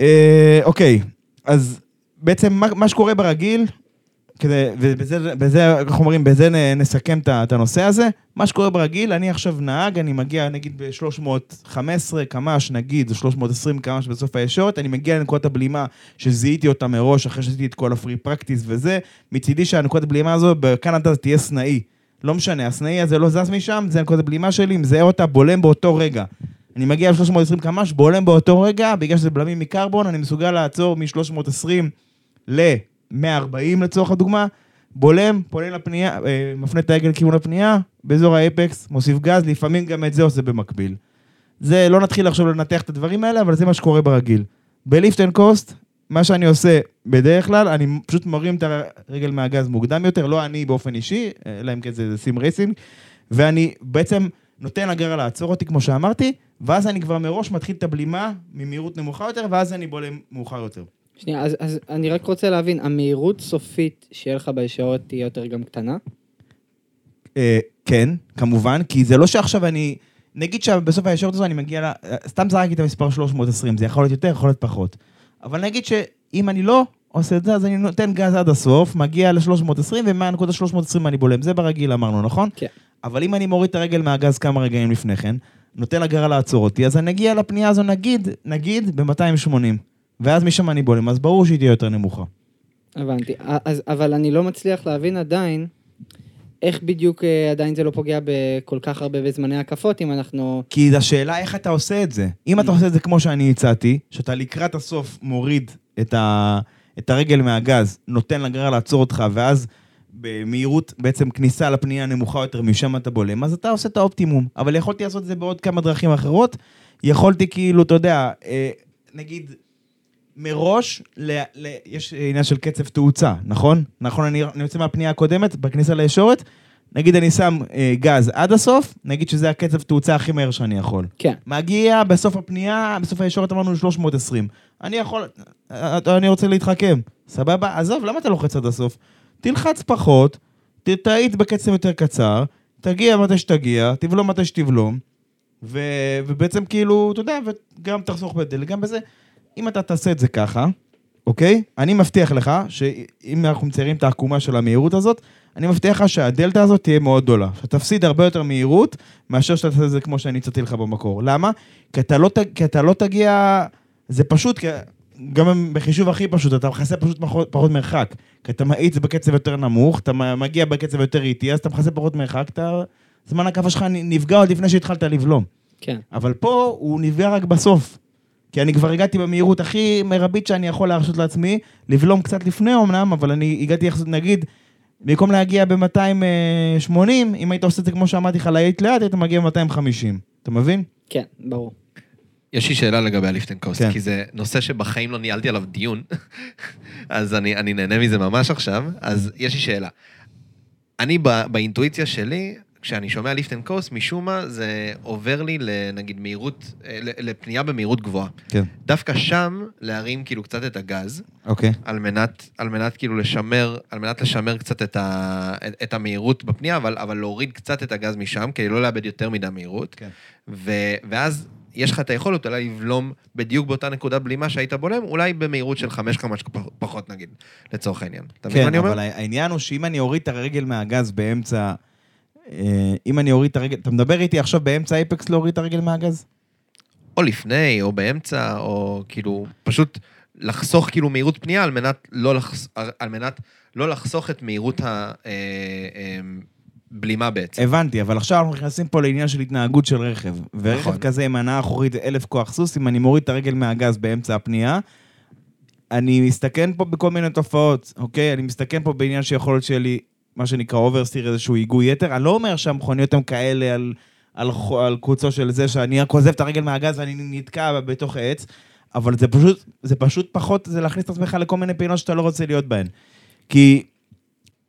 אה, אוקיי, אז בעצם מה, מה שקורה ברגיל, כדי, ובזה, בזה, איך אומרים, בזה נסכם את הנושא הזה, מה שקורה ברגיל, אני עכשיו נהג, אני מגיע נגיד ב-315 קמ"ש, נגיד, או 320 קמ"ש בסוף הישורת, אני מגיע לנקודת הבלימה שזיהיתי אותה מראש, אחרי שעשיתי את כל הפרי פרקטיס וזה, מצידי שהנקודת הבלימה הזו בקנדה תהיה סנאי. לא משנה, הסנאי הזה לא זז משם, זה נקודת הבלימה שלי, מזהה אותה, בולם באותו רגע. אני מגיע ל-320 קמ"ש, בולם באותו רגע, בגלל שזה בלמים מקרבון, אני מסוגל לעצור מ-320 ל-140 לצורך הדוגמה, בולם, פונה לפנייה, אה, מפנה את ההגה לכיוון הפנייה, באזור ה apex, מוסיף גז, לפעמים גם את זה עושה במקביל. זה, לא נתחיל עכשיו לנתח את הדברים האלה, אבל זה מה שקורה ברגיל. ב lift and coast, מה שאני עושה בדרך כלל, אני פשוט מרים את הרגל מהגז מוקדם יותר, לא אני באופן אישי, אלא אם כן זה sim racing, ואני בעצם נותן לגרר לעצור אותי, כמו שאמרתי, ואז אני כבר מראש מתחיל את הבלימה ממהירות נמוכה יותר, ואז אני בולם מאוחר יותר. שנייה, אז, אז אני רק רוצה להבין, המהירות סופית שיהיה לך בישורת תהיה יותר גם קטנה? אה, כן, כמובן, כי זה לא שעכשיו אני... נגיד שבסוף הישורת הזו אני מגיע ל... סתם זרקתי את המספר 320, זה יכול להיות יותר, יכול להיות פחות. אבל נגיד שאם אני לא עושה את זה, אז אני נותן גז עד הסוף, מגיע ל-320, ומהנקודה 320 אני בולם. זה ברגיל אמרנו, נכון? כן. אבל אם אני מוריד את הרגל מהגז כמה רגעים לפני כן, נותן לגרר לעצור אותי, אז אני אגיע לפנייה הזו נגיד, נגיד, ב-280. ואז משם אני בולם, אז ברור שהיא תהיה יותר נמוכה. הבנתי. אז, אבל אני לא מצליח להבין עדיין איך בדיוק אה, עדיין זה לא פוגע בכל כך הרבה בזמני הקפות, אם אנחנו... כי השאלה איך אתה עושה את זה. אם אתה עושה את זה כמו שאני הצעתי, שאתה לקראת הסוף מוריד את, ה, את הרגל מהגז, נותן לגרר לעצור אותך, ואז במהירות, בעצם כניסה לפנייה נמוכה יותר, משם אתה בולם, אז אתה עושה את האופטימום. אבל יכולתי לעשות את זה בעוד כמה דרכים אחרות. יכולתי כאילו, אתה יודע, אה, נגיד, מראש, ל, ל, יש עניין של קצב תאוצה, נכון? נכון, אני, אני יוצא מהפנייה הקודמת, בכניסה לישורת, נגיד אני שם אה, גז עד הסוף, נגיד שזה הקצב תאוצה הכי מהר שאני יכול. כן. מגיע בסוף הפנייה, בסוף הישורת אמרנו 320. אני יכול, אה, אני רוצה להתחכם. סבבה? עזוב, למה אתה לוחץ עד הסוף? תלחץ פחות, ת- תאיץ בקצב יותר קצר, תגיע מתי שתגיע, תבלום מתי שתבלום, ו, ובעצם כאילו, אתה יודע, וגם תחסוך בדלק, גם בזה. אם אתה תעשה את זה ככה, אוקיי? אני מבטיח לך שאם אנחנו מציירים את העקומה של המהירות הזאת, אני מבטיח לך שהדלתא הזאת תהיה מאוד גדולה. שאתה תפסיד הרבה יותר מהירות, מאשר שאתה תעשה את זה כמו שאני הצעתי לך במקור. למה? כי אתה לא, כי אתה לא תגיע... זה פשוט, כי... גם בחישוב הכי פשוט, אתה מכסה פשוט פחות, פחות מרחק. כי אתה מאיץ בקצב יותר נמוך, אתה מגיע בקצב יותר איטי, אז אתה מכסה פחות מרחק, אתה... זמן הקפה שלך נפגע עוד לפני שהתחלת לבלום. כן. אבל פה הוא נפגע רק בסוף. כי אני כבר הגעתי במהירות הכי מרבית שאני יכול להרשות לעצמי, לבלום קצת לפני אמנם, אבל אני הגעתי, יחסית, נגיד, במקום להגיע ב-280, אם היית עושה את זה כמו שאמרתי לך, לאט לאט, היית מגיע ב-250. אתה מבין? כן, ברור. יש לי שאלה לגבי ה lift and coast, כן. כי זה נושא שבחיים לא ניהלתי עליו דיון, אז אני, אני נהנה מזה ממש עכשיו, אז יש לי שאלה. אני ב, באינטואיציה שלי, כשאני שומע lift and coast, משום מה זה עובר לי לנגיד מהירות, אה, לפנייה במהירות גבוהה. כן. דווקא שם להרים כאילו קצת את הגז, אוקיי. על מנת, על מנת כאילו לשמר, על מנת לשמר קצת את, ה, את, את המהירות בפנייה, אבל, אבל להוריד קצת את הגז משם, כדי לא לאבד יותר מדי מהירות. כן. ו, ואז יש לך את היכולת אולי לבלום בדיוק באותה נקודה בלימה שהיית בולם, אולי במהירות של חמש קמ"ש פחות נגיד, לצורך העניין. אתה מבין מה כן, אני אומר? אבל העניין הוא שאם אני אוריד את הרגל מהגז באמצע... אה, אם אני אוריד את הרגל... אתה מדבר איתי עכשיו באמצע אייפקס להוריד את הרגל מהגז? או לפני, או באמצע, או כאילו, פשוט לחסוך כאילו מהירות פנייה על מנת לא, לחס... על מנת לא לחסוך את מהירות הבלימה בעצם. הבנתי, אבל עכשיו אנחנו נכנסים פה לעניין של התנהגות של רכב. ורכב נכון. כזה עם הנעה אחורית אלף כוח סוס, אם אני מוריד את הרגל מהגז באמצע הפנייה, אני מסתכן פה בכל מיני תופעות, אוקיי? אני מסתכן פה בעניין שיכול להיות שיהיה לי, מה שנקרא oversteer, איזשהו היגוי יתר. אני לא אומר שהמכוניות הן כאלה על, על, על קוצו של זה, שאני רק עוזב את הרגל מהגז ואני נתקע בתוך העץ, אבל זה פשוט, זה פשוט פחות, זה להכניס את עצמך לכל מיני פינות שאתה לא רוצה להיות בהן. כי,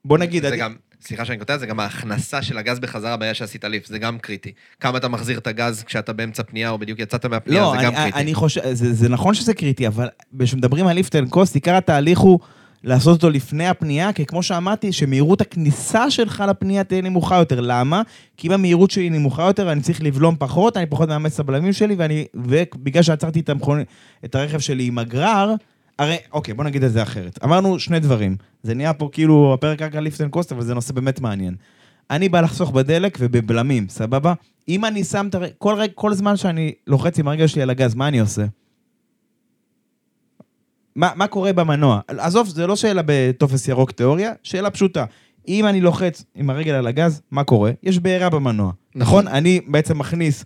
בוא נגיד, זה אני- גם, סליחה שאני קוטע, זה גם ההכנסה של הגז בחזרה אחרי שעשית lift, זה גם קריטי. כמה אתה מחזיר את הגז כשאתה באמצע פנייה, או בדיוק יצאת מהפנייה, לא, זה אני, גם קריטי. אני חושב, זה, זה נכון שזה קריטי, אבל כשמדברים על lift and coast, עיקר התהליך הוא לעשות אותו לפני הפנייה, כי כמו שאמרתי, שמהירות הכניסה שלך לפנייה תהיה נמוכה יותר. למה? כי אם המהירות שלי נמוכה יותר, אני צריך לבלום פחות, אני פחות מאמץ את הבלמים שלי, ואני, ובגלל שעצרתי את, המכון, את הרכב שלי עם הגרר, הרי, אוקיי, בוא נגיד את זה אחרת. אמרנו שני דברים. זה נהיה פה כאילו הפרק רק על lift and coast, אבל זה נושא באמת מעניין. אני בא לחסוך בדלק ובבלמים, סבבה? אם אני שם את הרגל, כל, כל זמן שאני לוחץ עם הרגל שלי על הגז, מה אני עושה? מה, מה קורה במנוע? עזוב, זה לא שאלה בטופס ירוק תיאוריה, שאלה פשוטה. אם אני לוחץ עם הרגל על הגז, מה קורה? יש בעירה במנוע. נכון? אני בעצם מכניס,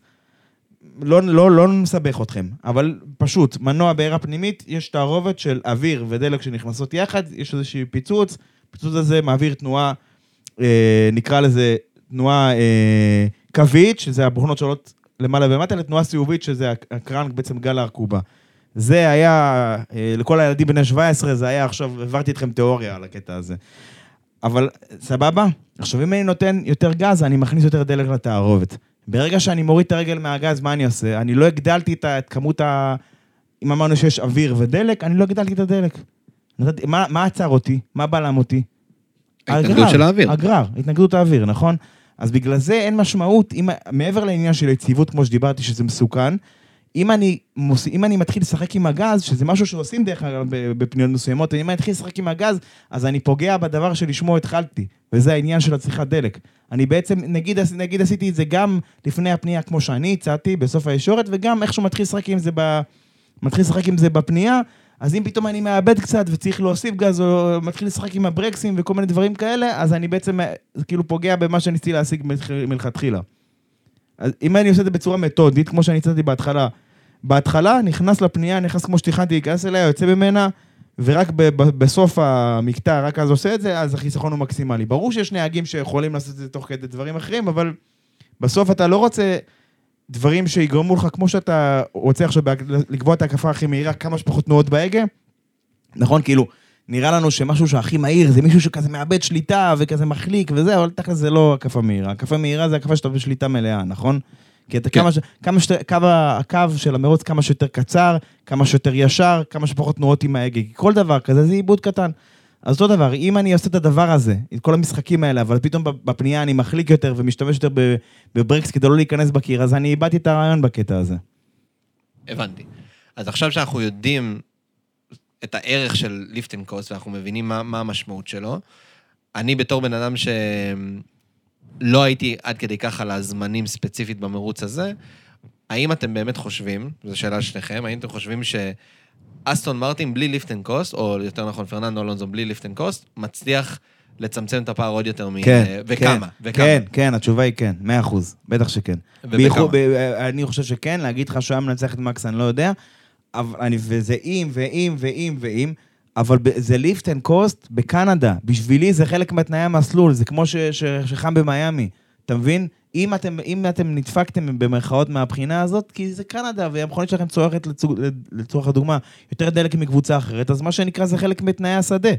לא, לא, לא נסבך אתכם, אבל פשוט, מנוע בעירה פנימית, יש תערובת של אוויר ודלק שנכנסות יחד, יש איזשהו פיצוץ, הפיצוץ הזה מעביר תנועה, אה, נקרא לזה תנועה אה, קווית, שזה הבוכנות שעולות למעלה ומטה, לתנועה סיובית, שזה הקרנק, בעצם גל הארכובה. זה היה, אה, לכל הילדים בני 17, זה היה עכשיו, העברתי אתכם תיאוריה על הקטע הזה. אבל סבבה, עכשיו אם אני נותן יותר גז, אני מכניס יותר דלק לתערובת. ברגע שאני מוריד את הרגל מהגז, מה אני עושה? אני לא הגדלתי את, את כמות ה... אם אמרנו שיש אוויר ודלק, אני לא הגדלתי את הדלק. מה, מה עצר אותי? מה בלם אותי? ההתנגדות הגרר, של האוויר. הגרר, התנגדות האוויר, נכון? אז בגלל זה אין משמעות, אם, מעבר לעניין של יציבות, כמו שדיברתי, שזה מסוכן, אם אני, מוס, אם אני מתחיל לשחק עם הגז, שזה משהו שעושים דרך אגב בפניות מסוימות, אם אני מתחיל לשחק עם הגז, אז אני פוגע בדבר שלשמו התחלתי, וזה העניין של הצריכת דלק. אני בעצם, נגיד, נגיד עשיתי את זה גם לפני הפנייה, כמו שאני הצעתי, בסוף הישורת, וגם איכשהו מתחיל לשחק עם זה, ב, מתחיל לשחק עם זה בפנייה, אז אם פתאום אני מאבד קצת וצריך להוסיף גז, או מתחיל לשחק עם הברקסים וכל מיני דברים כאלה, אז אני בעצם כאילו פוגע במה שניסיתי להשיג מלכ- מלכתחילה. אז אם אני עושה את זה בצורה מתודית, כמו שאני הצעתי בהתחלה, בהתחלה נכנס לפנייה, נכנס כמו שתכננתי להיכנס אליה, יוצא ממנה, ורק ב- ב- בסוף המקטע, רק אז עושה את זה, אז החיסכון הוא מקסימלי. ברור שיש נהגים שיכולים לעשות את זה תוך כדי דברים אחרים, אבל בסוף אתה לא רוצה דברים שיגרמו לך, כמו שאתה רוצה עכשיו לקבוע את ההקפה הכי מהירה, כמה שפחות תנועות בהגה, נכון? כאילו, נראה לנו שמשהו שהכי מהיר זה מישהו שכזה מאבד שליטה וכזה מחליק וזה, אבל תכל'ס זה לא הקפה מהירה. הקפה מהירה זה הקפה שאתה בשליטה מלאה, נכון? כי אתה כן. כמה, ש... כמה שיותר, קו, הקו של המרוץ כמה שיותר קצר, כמה שיותר ישר, כמה שפחות תנועות עם ההגה. כל דבר כזה זה איבוד קטן. אז אותו דבר, אם אני עושה את הדבר הזה, את כל המשחקים האלה, אבל פתאום בפנייה אני מחליק יותר ומשתמש יותר בברקס כדי לא להיכנס בקיר, אז אני איבדתי את הרעיון בקטע הזה. הבנתי. אז עכשיו שאנחנו יודעים את הערך של lift and coast, ואנחנו מבינים מה, מה המשמעות שלו, אני בתור בן אדם שלא הייתי עד כדי כך על הזמנים ספציפית במרוץ הזה, האם אתם באמת חושבים, זו שאלה לשניכם, האם אתם חושבים שאסטון מרטין בלי lift and coast, או יותר נכון פרננדו אלונזו בלי lift and coast, מצליח לצמצם את הפער עוד יותר מ... וכמה? וכמה? כן, כן, התשובה היא כן, מאה אחוז, בטח שכן. ובכמה? ב- אני חושב שכן, להגיד לך שהוא היה מנצח את מקס, אני לא יודע, אבל אני, וזה אם, ואם, ואם, ואם, אבל זה lift and coast בקנדה. בשבילי זה חלק מתנאי המסלול, זה כמו שחם במיאמי. אתה מבין? אם אתם, אם אתם נדפקתם במרכאות מהבחינה הזאת, כי זה קנדה, והמכונית שלכם צורכת, לצורך הדוגמה, יותר דלק מקבוצה אחרת, אז מה שנקרא זה חלק מתנאי השדה.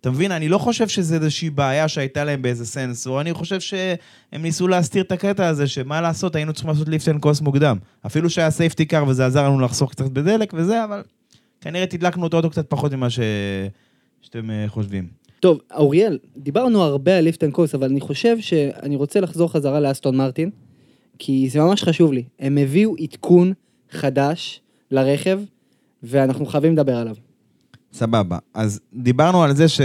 אתה מבין? אני לא חושב שזה איזושהי בעיה שהייתה להם באיזה סנסור, אני חושב שהם ניסו להסתיר את הקטע הזה, שמה לעשות, היינו צריכים לעשות lift and coast מוקדם. אפילו שהיה safety car וזה עזר לנו לחסוך קצת בדלק וזה, אבל כנראה תדלקנו את האוטו קצת פחות ממה ש... שאתם אה, חושבים. טוב, אוריאל, דיברנו הרבה על lift and coast, אבל אני חושב שאני רוצה לחזור חזרה לאסטון מרטין, כי זה ממש חשוב לי. הם הביאו עדכון חדש לרכב, ואנחנו חייבים לדבר עליו. סבבה. אז דיברנו על זה ש...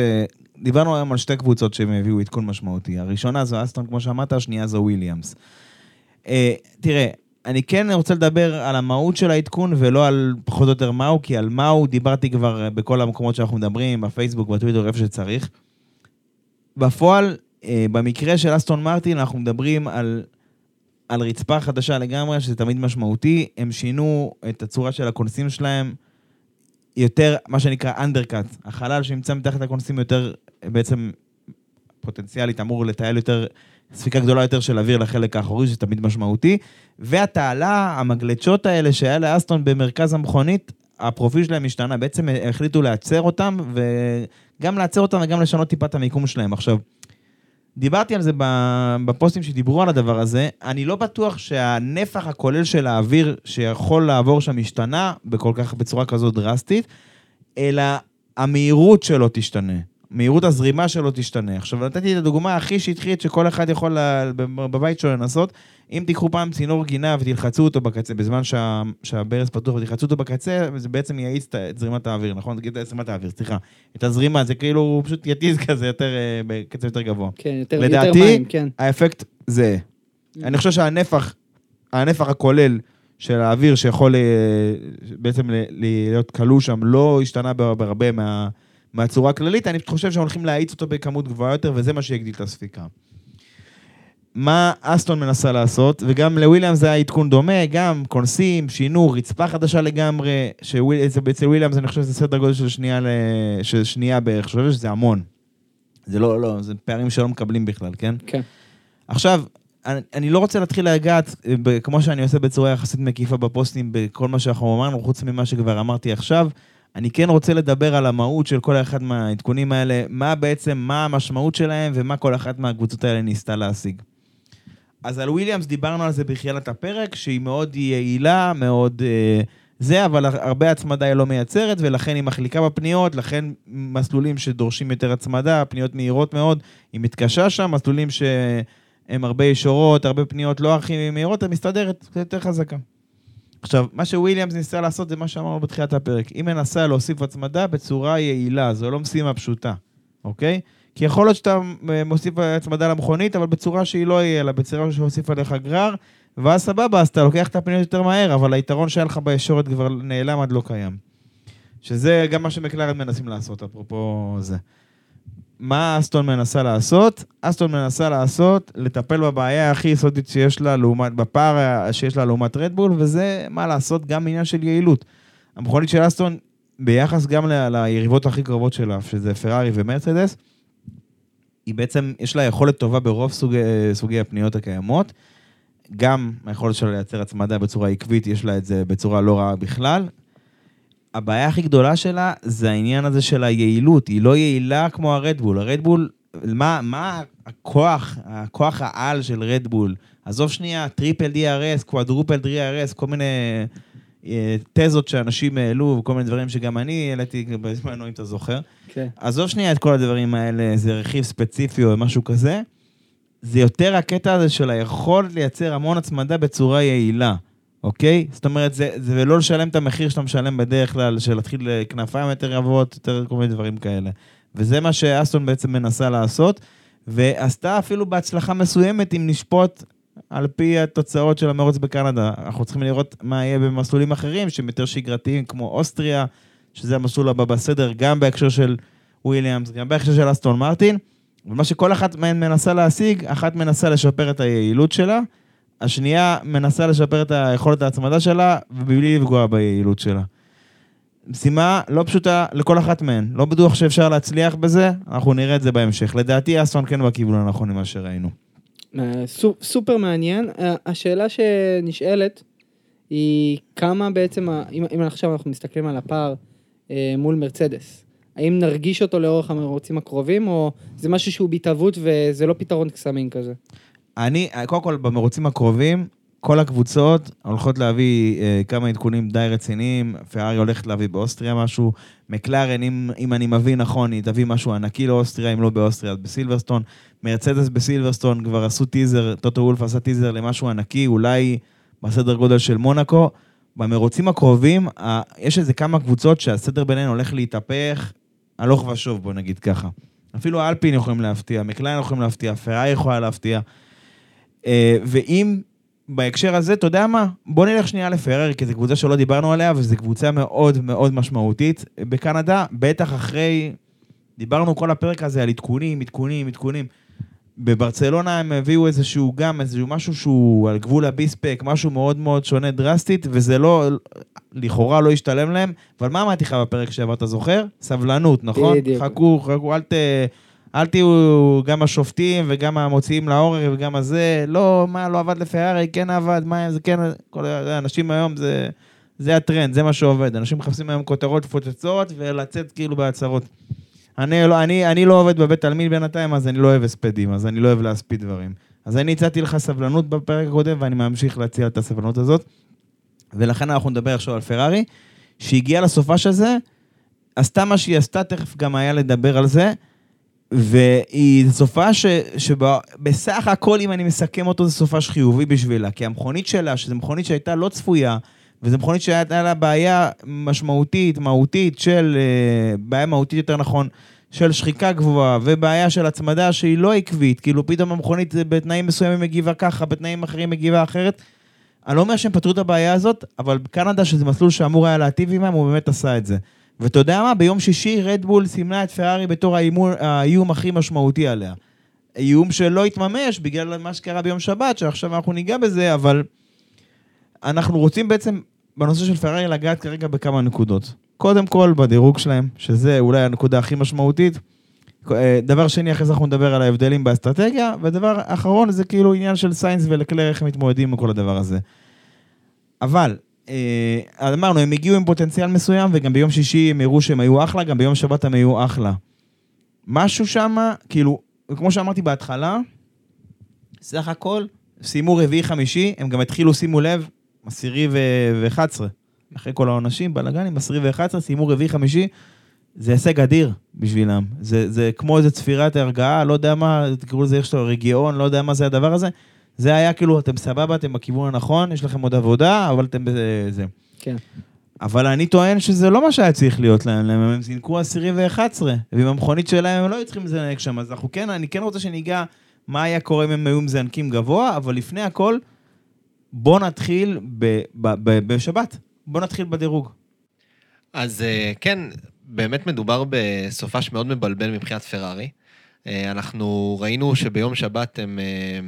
דיברנו היום על שתי קבוצות שהם הביאו עדכון משמעותי. הראשונה זו אסטון, כמו שאמרת, השנייה זו וויליאמס. אה, תראה, אני כן רוצה לדבר על המהות של העדכון ולא על פחות או יותר מהו, כי על מהו דיברתי כבר אה, בכל המקומות שאנחנו מדברים, בפייסבוק, בטוויטר, איפה שצריך. בפועל, אה, במקרה של אסטון מרטין, אנחנו מדברים על, על רצפה חדשה לגמרי, שזה תמיד משמעותי. הם שינו את הצורה של הקונסים שלהם, יותר, מה שנקרא undercut. החלל שנמצא מתחת לקונסים יותר, בעצם פוטנציאלית אמור לתעל יותר, ספיקה גדולה יותר של אוויר לחלק האחורי, שזה תמיד משמעותי. והתעלה, המגלצ'ות האלה שהיה לאסטון במרכז המכונית, הפרופיל שלהם השתנה. בעצם החליטו לעצר אותם, וגם לעצר אותם וגם לשנות טיפה את המיקום שלהם. עכשיו, דיברתי על זה בפוסטים שדיברו על הדבר הזה, אני לא בטוח שהנפח הכולל של האוויר שיכול לעבור שם השתנה בכל כך, בצורה כזאת דרסטית, אלא המהירות שלו תשתנה. מהירות הזרימה שלו תשתנה. עכשיו, נתתי את הדוגמה הכי שטחית שכל אחד יכול בבית שלו לנסות. אם תיקחו פעם צינור גינה ותלחצו אותו בקצה, בזמן שה, שהברז פתוח ותלחצו אותו בקצה, זה בעצם יאיץ את- זרימת האוויר, נכון? את זרימת האוויר, סליחה. את הזרימה, זה כאילו, הוא פשוט יתיז כזה יותר, אה, בקצב יותר גבוה. כן, יותר, יותר לדעתי, מים, כן. האפקט זהה. אני חושב שהנפח, הנפח הכולל של האוויר שיכול אה, בעצם להיות כלוא שם לא השתנה בה- בהרבה מה, מהצורה הכללית, אני חושב שהם הולכים להאיץ אותו בכמות גבוהה יותר, וזה מה שיגדיל את הספיקה. מה אסטון מנסה לעשות, וגם לוויליאמס זה היה עדכון דומה, גם כונסים, שינו, רצפה חדשה לגמרי, שאצל וויליאמס אני חושב שזה סדר גודל של שנייה, ל... של שנייה בערך, אני חושב שזה המון. זה לא, לא, זה פערים שלא מקבלים בכלל, כן? כן. עכשיו, אני, אני לא רוצה להתחיל לגעת, אה, כמו שאני עושה בצורה יחסית מקיפה בפוסטים, בכל מה שאנחנו אמרנו, חוץ ממה שכבר אמרתי עכשיו. אני כן רוצה לדבר על המהות של כל אחד מהעדכונים האלה, מה בעצם, מה המשמעות שלהם ומה כל אחת מהקבוצות האלה ניסתה להשיג. אז על וויליאמס דיברנו על זה בתחילת הפרק, שהיא מאוד יעילה, מאוד אה, זה, אבל הרבה הצמדה היא לא מייצרת, ולכן היא מחליקה בפניות, לכן מסלולים שדורשים יותר הצמדה, פניות מהירות מאוד, היא מתקשה שם, מסלולים שהם הרבה ישורות, הרבה פניות לא הכי מהירות, היא מסתדרת, יותר חזקה. עכשיו, מה שוויליאמס ניסה לעשות זה מה שאמרנו בתחילת הפרק. היא מנסה להוסיף הצמדה בצורה יעילה, זו לא משימה פשוטה, אוקיי? כי יכול להיות שאתה מוסיף הצמדה למכונית, אבל בצורה שהיא לא יהיה, אלא בצורה שהוסיף עליך גרר, ואז סבבה, אז אתה לוקח את הפניות יותר מהר, אבל היתרון שהיה לך בישורת כבר נעלם עד לא קיים. שזה גם מה שמקלרן מנסים לעשות, אפרופו זה. מה אסטון מנסה לעשות? אסטון מנסה לעשות, לטפל בבעיה הכי יסודית שיש לה, לעומת, בפער שיש לה לעומת רדבול, וזה, מה לעשות, גם עניין של יעילות. המכונית של אסטון, ביחס גם ל- ליריבות הכי קרובות שלה, שזה פרארי ומרצדס, היא בעצם, יש לה יכולת טובה ברוב סוגי, סוגי הפניות הקיימות. גם היכולת שלה לייצר הצמדה בצורה עקבית, יש לה את זה בצורה לא רעה בכלל. הבעיה הכי גדולה שלה זה העניין הזה של היעילות, היא לא יעילה כמו הרדבול. הרדבול, מה, מה הכוח, הכוח העל של רדבול? עזוב שנייה, triple DRS, quadruple DRS, כל מיני אה, תזות שאנשים העלו, וכל מיני דברים שגם אני העליתי בזמנו, אם אתה זוכר. כן. עזוב שנייה את כל הדברים האלה, איזה רכיב ספציפי או משהו כזה, זה יותר הקטע הזה של היכולת לייצר המון הצמדה בצורה יעילה, אוקיי? זאת אומרת, זה, זה לא לשלם את המחיר שאתה משלם בדרך כלל, של להתחיל אה, כנפיים יותר רבות, יותר כל מיני דברים כאלה. וזה מה שאסטון בעצם מנסה לעשות, ועשתה אפילו בהצלחה מסוימת אם נשפוט על פי התוצאות של המרוץ בקנדה. אנחנו צריכים לראות מה יהיה במסלולים אחרים, שהם יותר שגרתיים, כמו אוסטריה, שזה המסלול הבא בסדר, גם בהקשר של וויליאמס, גם בהקשר של אסטון מרטין. ומה שכל אחת מהן מנסה להשיג, אחת מנסה לשפר את היעילות שלה, השנייה מנסה לשפר את היכולת ההצמדה שלה, ובלי לפגוע ביעילות שלה. משימה לא פשוטה לכל אחת מהן. לא בטוח שאפשר להצליח בזה, אנחנו נראה את זה בהמשך. לדעתי אסטון כן בכיוון הנכון ממה שראינו. אה, סו- סופר מעניין. אה, השאלה שנשאלת היא כמה בעצם, אם עכשיו אנחנו מסתכלים על הפער אה, מול מרצדס, האם נרגיש אותו לאורך המרוצים הקרובים, או זה משהו שהוא בהתהוות וזה לא פתרון קסמים כזה? אני, קודם כל, במרוצים הקרובים, כל הקבוצות הולכות להביא אה, כמה עדכונים די רציניים. פרארי הולכת להביא באוסטריה משהו. מקלרן, אם, אם אני מבין נכון, היא תביא משהו ענקי לאוסטריה, אם לא באוסטריה, אז בסילברסטון. מרצדס בסילברסטון כבר עשו טיזר, טוטו וולף עשה טיזר למשהו ענקי, אולי בסדר גודל של מונאקו. במרוצים הקרובים, ה- יש איזה כמה קבוצות שהסדר ביניהן הולך להתהפך הלוך ושוב, בוא נגיד ככה. אפילו האלפין יכולים להפתיע, מקליין יכולים להפתיע, פרארי יכולה להפתיע. אה, ואם בהקשר הזה, אתה יודע מה? בוא נלך שנייה לפרארי, כי זו קבוצה שלא דיברנו עליה, וזו קבוצה מאוד מאוד משמעותית בקנדה, בטח אחרי... דיברנו כל הפרק הזה על עדכונים, עדכונים, עדכונים. בברצלונה הם הביאו איזשהו גם, איזשהו משהו שהוא על גבול הביספק, משהו מאוד מאוד שונה דרסטית, וזה לא, לכאורה לא השתלם להם. אבל מה אמרתי לך בפרק שעבר, אתה זוכר? סבלנות, נכון? בדיוק. חכו, חכו, אל ת... אל תהיו גם השופטים וגם המוציאים להורג וגם הזה, לא, מה, לא עבד לפרארי, כן עבד, מה, זה כן, כל האנשים היום זה, זה הטרנד, זה מה שעובד. אנשים מחפשים היום כותרות מפוצצות ולצאת כאילו בהצהרות. אני לא, אני, אני לא עובד בבית תלמיד בינתיים, אז אני לא אוהב הספדים, אז אני לא אוהב להספיד דברים. אז אני הצעתי לך סבלנות בפרק הקודם, ואני ממשיך להציע את הסבלנות הזאת. ולכן אנחנו נדבר עכשיו על פרארי, שהגיעה לסופש הזה, עשתה מה שהיא עשתה, תכף גם היה לדבר על זה, והיא סופה ש, שבסך הכל, אם אני מסכם אותו, זה סופש חיובי בשבילה, כי המכונית שלה, שזו מכונית שהייתה לא צפויה, וזו מכונית שהייתה לה בעיה משמעותית, מהותית, של, אה, בעיה מהותית יותר נכון, של שחיקה גבוהה, ובעיה של הצמדה שהיא לא עקבית, כאילו פתאום המכונית בתנאים מסוימים מגיבה ככה, בתנאים אחרים מגיבה אחרת. אני לא אומר שהם פתרו את הבעיה הזאת, אבל בקנדה, שזה מסלול שאמור היה להטיב עמם, הוא באמת עשה את זה. ואתה יודע מה? ביום שישי רדבול סימנה את פרארי בתור האימון, האיום הכי משמעותי עליה. איום שלא התממש בגלל מה שקרה ביום שבת, שעכשיו אנחנו ניגע בזה, אבל אנחנו רוצים בעצם בנושא של פרארי לגעת כרגע בכמה נקודות. קודם כל בדירוג שלהם, שזה אולי הנקודה הכי משמעותית. אה, דבר שני, אחרי זה אנחנו נדבר על ההבדלים באסטרטגיה, ודבר אחרון זה כאילו עניין של סיינס ולקלר, איך מתמודדים עם כל הדבר הזה. אבל, אמרנו, הם הגיעו עם פוטנציאל מסוים, וגם ביום שישי הם הראו שהם היו אחלה, גם ביום שבת הם היו אחלה. משהו שם, כאילו, כמו שאמרתי בהתחלה, סך הכל, סיימו רביעי-חמישי, הם גם התחילו, שימו לב, עשירי ו-11. אחרי כל העונשים, בלאגנים, עשירי ו-11, סיימו רביעי-חמישי. זה הישג אדיר בשבילם. זה, זה כמו איזה צפירת הרגעה, לא יודע מה, תקראו לזה איך שאתה, רגיעון, לא יודע מה זה הדבר הזה. זה היה כאילו, אתם סבבה, אתם בכיוון הנכון, יש לכם עוד עבודה, אבל אתם בזה. כן. אבל אני טוען שזה לא מה שהיה צריך להיות להם, הם זינקו עשירי ו-11, ועם המכונית שלהם הם לא היו צריכים לזנק שם, אז אנחנו כן, אני כן רוצה שניגע מה היה קורה אם הם היו מזנקים גבוה, אבל לפני הכל, בוא נתחיל ב- ב- ב- בשבת, בוא נתחיל בדירוג. אז אה, כן, באמת מדובר בסופש מאוד מבלבל מבחינת פרארי. אה, אנחנו ראינו שביום שבת הם אה,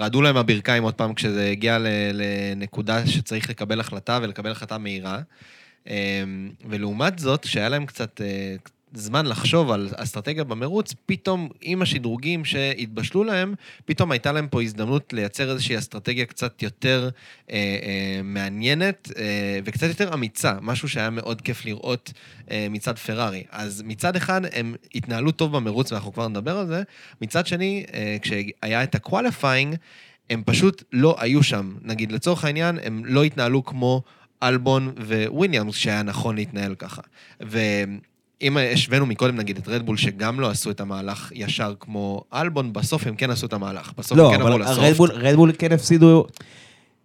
רעדו להם הברכיים עוד פעם כשזה הגיע לנקודה שצריך לקבל החלטה ולקבל החלטה מהירה. ולעומת זאת, שהיה להם קצת זמן לחשוב על אסטרטגיה במרוץ, פתאום עם השדרוגים שהתבשלו להם, פתאום הייתה להם פה הזדמנות לייצר איזושהי אסטרטגיה קצת יותר אה, אה, מעניינת אה, וקצת יותר אמיצה, משהו שהיה מאוד כיף לראות אה, מצד פרארי. אז מצד אחד הם התנהלו טוב במרוץ, ואנחנו כבר נדבר על זה, מצד שני, אה, כשהיה את ה qualifying, הם פשוט לא היו שם. נגיד, לצורך העניין, הם לא התנהלו כמו... אלבון וויליאמס, שהיה נכון להתנהל ככה. אם השווינו מקודם נגיד את רדבול שגם לא עשו את המהלך ישר כמו אלבון, בסוף הם כן עשו את המהלך. בסוף לא, הם כן אבל רדבול, רדבול כן הפסידו,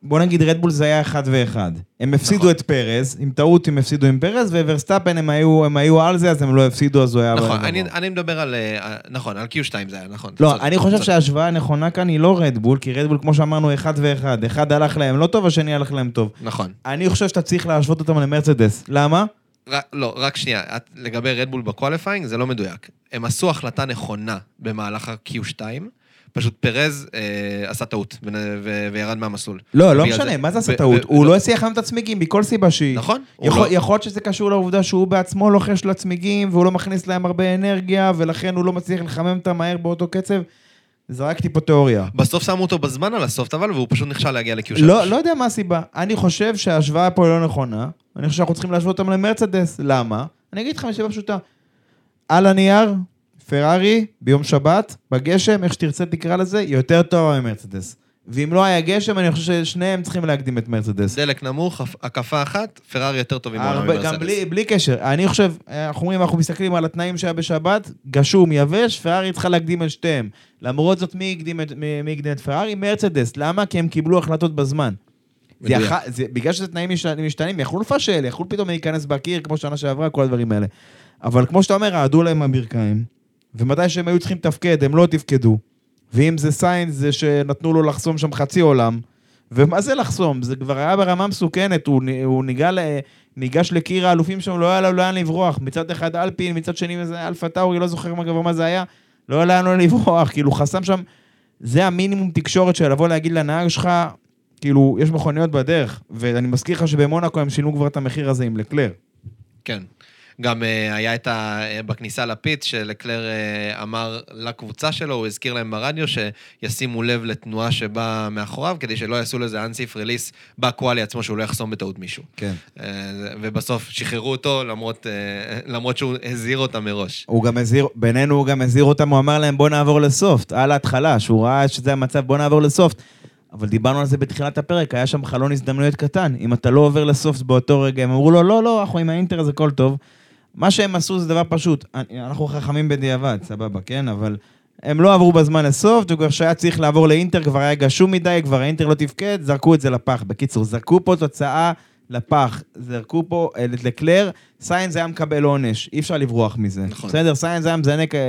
בוא נגיד רדבול זה היה אחד ואחד. הם הפסידו נכון. את פרז, עם טעות הם הפסידו עם פרז, וורסטאפן הם היו, הם היו על זה, אז הם לא הפסידו, אז הוא היה... נכון. אני, אני מדבר על, אה, נכון, על Q2 זה היה, נכון. לא, אני חושב. שההשוואה הנכונה כאן היא לא רדבול, כי רדבול, כמו שאמרנו, אחד ואחד. אחד הלך להם לא טוב, השני הלך להם טוב. נכון. אני חושב שאתה צריך להשוות אותם למרצדס. למה? רק, לא, רק שנייה, את, לגבי רדבול ב qualifying, זה לא מדויק. הם עשו החלטה נכונה במהלך ה-Q2, פשוט פרז אה, עשה טעות ו- ו- וירד מהמסלול. לא, לא משנה, זה- מה זה עשה ו- טעות? ו- הוא לא הסיח להם את הצמיגים מכל סיבה שהיא. נכון. לא- יכול להיות שזה קשור לעובדה שהוא בעצמו לוחש לצמיגים, והוא לא מכניס להם הרבה אנרגיה, ולכן הוא לא מצליח לחמם אותם מהר באותו קצב. זרקתי פה תיאוריה. בסוף שמו אותו בזמן על הסופט, אבל, והוא פשוט נכשל להגיע ל-Q3. לא, לא יודע מה הסיבה. אני חושב שההשוואה פה לא נכונה. אני חושב שאנחנו צריכים להשוות אותם למרצדס. למה? אני אגיד לך מסיבה פשוטה. על הנייר, פרארי, ביום שבת, בגשם, איך שתרצה תקרא לזה, יותר טובה ממרצדס. ואם לא היה גשם, אני חושב ששניהם צריכים להקדים את מרצדס. דלק נמוך, הקפה אחת, פרארי יותר טובים הרבה, ממרצדס. גם בלי, בלי קשר. אני חושב, אנחנו אומרים, אנחנו מסתכלים על התנאים שהיה בשבת, גשום, יבש, פרארי צריכה להקדים את שתיהם. למרות זאת, מי הקדים את, מי, מי הקדים את פרארי? מרצדס. למה? כי הם קיבלו החלטות בזמן. יח... זה, בגלל שזה תנאים מש- משתנים, יכלו לפשל, יכלו פתאום להיכנס בקיר, כמו שנה שעברה, כל הדברים האלה. אבל כמו שאתה אומר, רעדו להם הברכיים, ומתי שהם היו צריכים לתפקד, הם לא תפקדו. ואם זה סיינס, זה שנתנו לו לחסום שם חצי עולם. ומה זה לחסום? זה כבר היה ברמה מסוכנת, הוא, הוא ניגע ל... ניגש לקיר האלופים שם, לא היה לו לאן לברוח. מצד אחד אלפין, מצד שני איזה אלפה טאורי, לא זוכר מה כבר מה זה היה. לא היה לאן לברוח, כאילו חסם שם... זה המינימום תקשורת של לבוא להגיד לנהג שלך, כאילו, יש מכוניות בדרך. ואני מזכיר לך שבמונאקו הם שילמו כבר את המחיר הזה עם לקלר. כן. גם אה, היה את ה... אה, בכניסה לפיט, שלקלר אה, אמר לקבוצה שלו, הוא הזכיר להם ברדיו, שישימו לב לתנועה שבאה מאחוריו, כדי שלא יעשו לזה אנסיף רליס בקואלי עצמו, שהוא לא יחסום בטעות מישהו. כן. אה, ובסוף שחררו אותו, למרות, אה, למרות שהוא הזהיר אותם מראש. הוא גם הזהיר, בינינו הוא גם הזהיר אותם, הוא אמר להם בוא נעבור לסופט, על ההתחלה, שהוא ראה שזה המצב, בוא נעבור לסופט. אבל דיברנו על זה בתחילת הפרק, היה שם חלון הזדמנויות קטן. אם אתה לא עובר לסופט באותו רגע, הם אמרו לו, לא, לא, אנחנו עם האינטר אז הכל טוב. מה שהם עשו זה דבר פשוט. אנחנו חכמים בדיעבד, סבבה, כן? אבל הם לא עברו בזמן ל soft, וכבר שהיה צריך לעבור לאינטר, כבר היה גשום מדי, כבר האינטר לא תפקד, זרקו את זה לפח. בקיצור, זרקו פה תוצאה לפח, זרקו פה אה, את לקלר, סיינס היה מקבל עונש, אי אפשר לברוח מזה. נכון. בסדר? סיינס היה מזנק אה,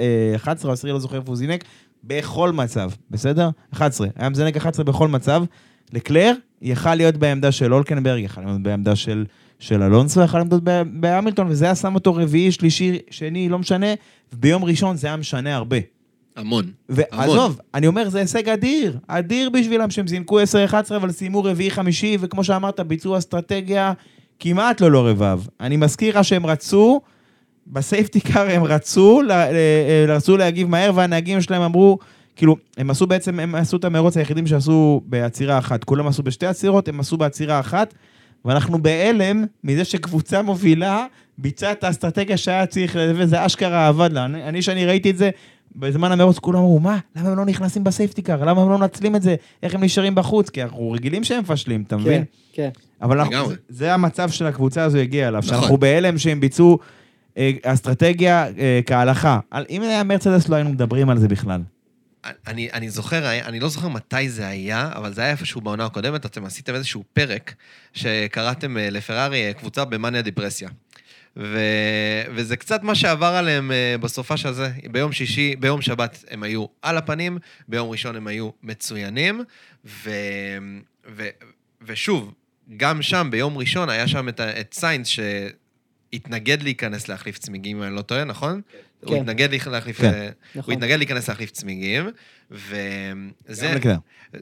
אה, 11 או 10, לא זוכר איפה הוא זינק, בכל מצב, בסדר? 11. היה מזנק 11 בכל מצב. לקלר יכל להיות בעמדה של אולקנברג, יכל להיות בעמדה של, של אלונסו, יכל להיות בהמילטון, וזה היה שם אותו רביעי, שלישי, שני, לא משנה, וביום ראשון זה היה משנה הרבה. המון. ועזוב, אני אומר, זה הישג אדיר, אדיר בשבילם שהם זינקו 10-11, אבל סיימו רביעי-חמישי, וכמו שאמרת, ביצעו אסטרטגיה כמעט לא לא רבב. אני מזכיר לך שהם רצו, בסייפטי קאר הם רצו, ל- ל- רצו להגיב מהר, והנהגים שלהם אמרו, כאילו, הם עשו בעצם, הם עשו את המרוץ היחידים שעשו בעצירה אחת. כולם עשו בשתי עצירות, הם עשו בעצירה אחת, ואנחנו בהלם מזה שקבוצה מובילה ביצעה את האסטרטגיה שהיה צריך, וזה אשכרה עבד לה. אני, אני, שאני ראיתי את זה, בזמן המרוץ כולם אמרו, מה? למה הם לא נכנסים בסייפטי קאר? למה הם לא מנצלים את זה? איך הם נשארים בחוץ? כי אנחנו רגילים שהם מפשלים, אתה מבין? כן, כן. אבל אנחנו. זה, זה המצב של הקבוצה הזו הגיע אליו, נכון. שאנחנו בהלם שהם ביצעו אה, אסטרטגיה אה, כהלכה. אם היה מרצדס לא היינו מדברים על זה בכלל. אני, אני זוכר, אני לא זוכר מתי זה היה, אבל זה היה איפשהו בעונה הקודמת, אתם עשיתם איזשהו פרק שקראתם אה, לפרארי אה, קבוצה במאניה דיפרסיה. ו... וזה קצת מה שעבר עליהם אה, בסופש הזה. ביום שישי, ביום שבת הם היו על הפנים, ביום ראשון הם היו מצוינים, ו... ו... ושוב, גם שם, ביום ראשון, היה שם את, את סיינס שהתנגד להיכנס להחליף צמיגים, אם אני לא טועה, נכון? הוא כן. התנגד להחליף... כן. אה, הוא נכון. התנגד להיכנס להחליף צמיגים, וזה...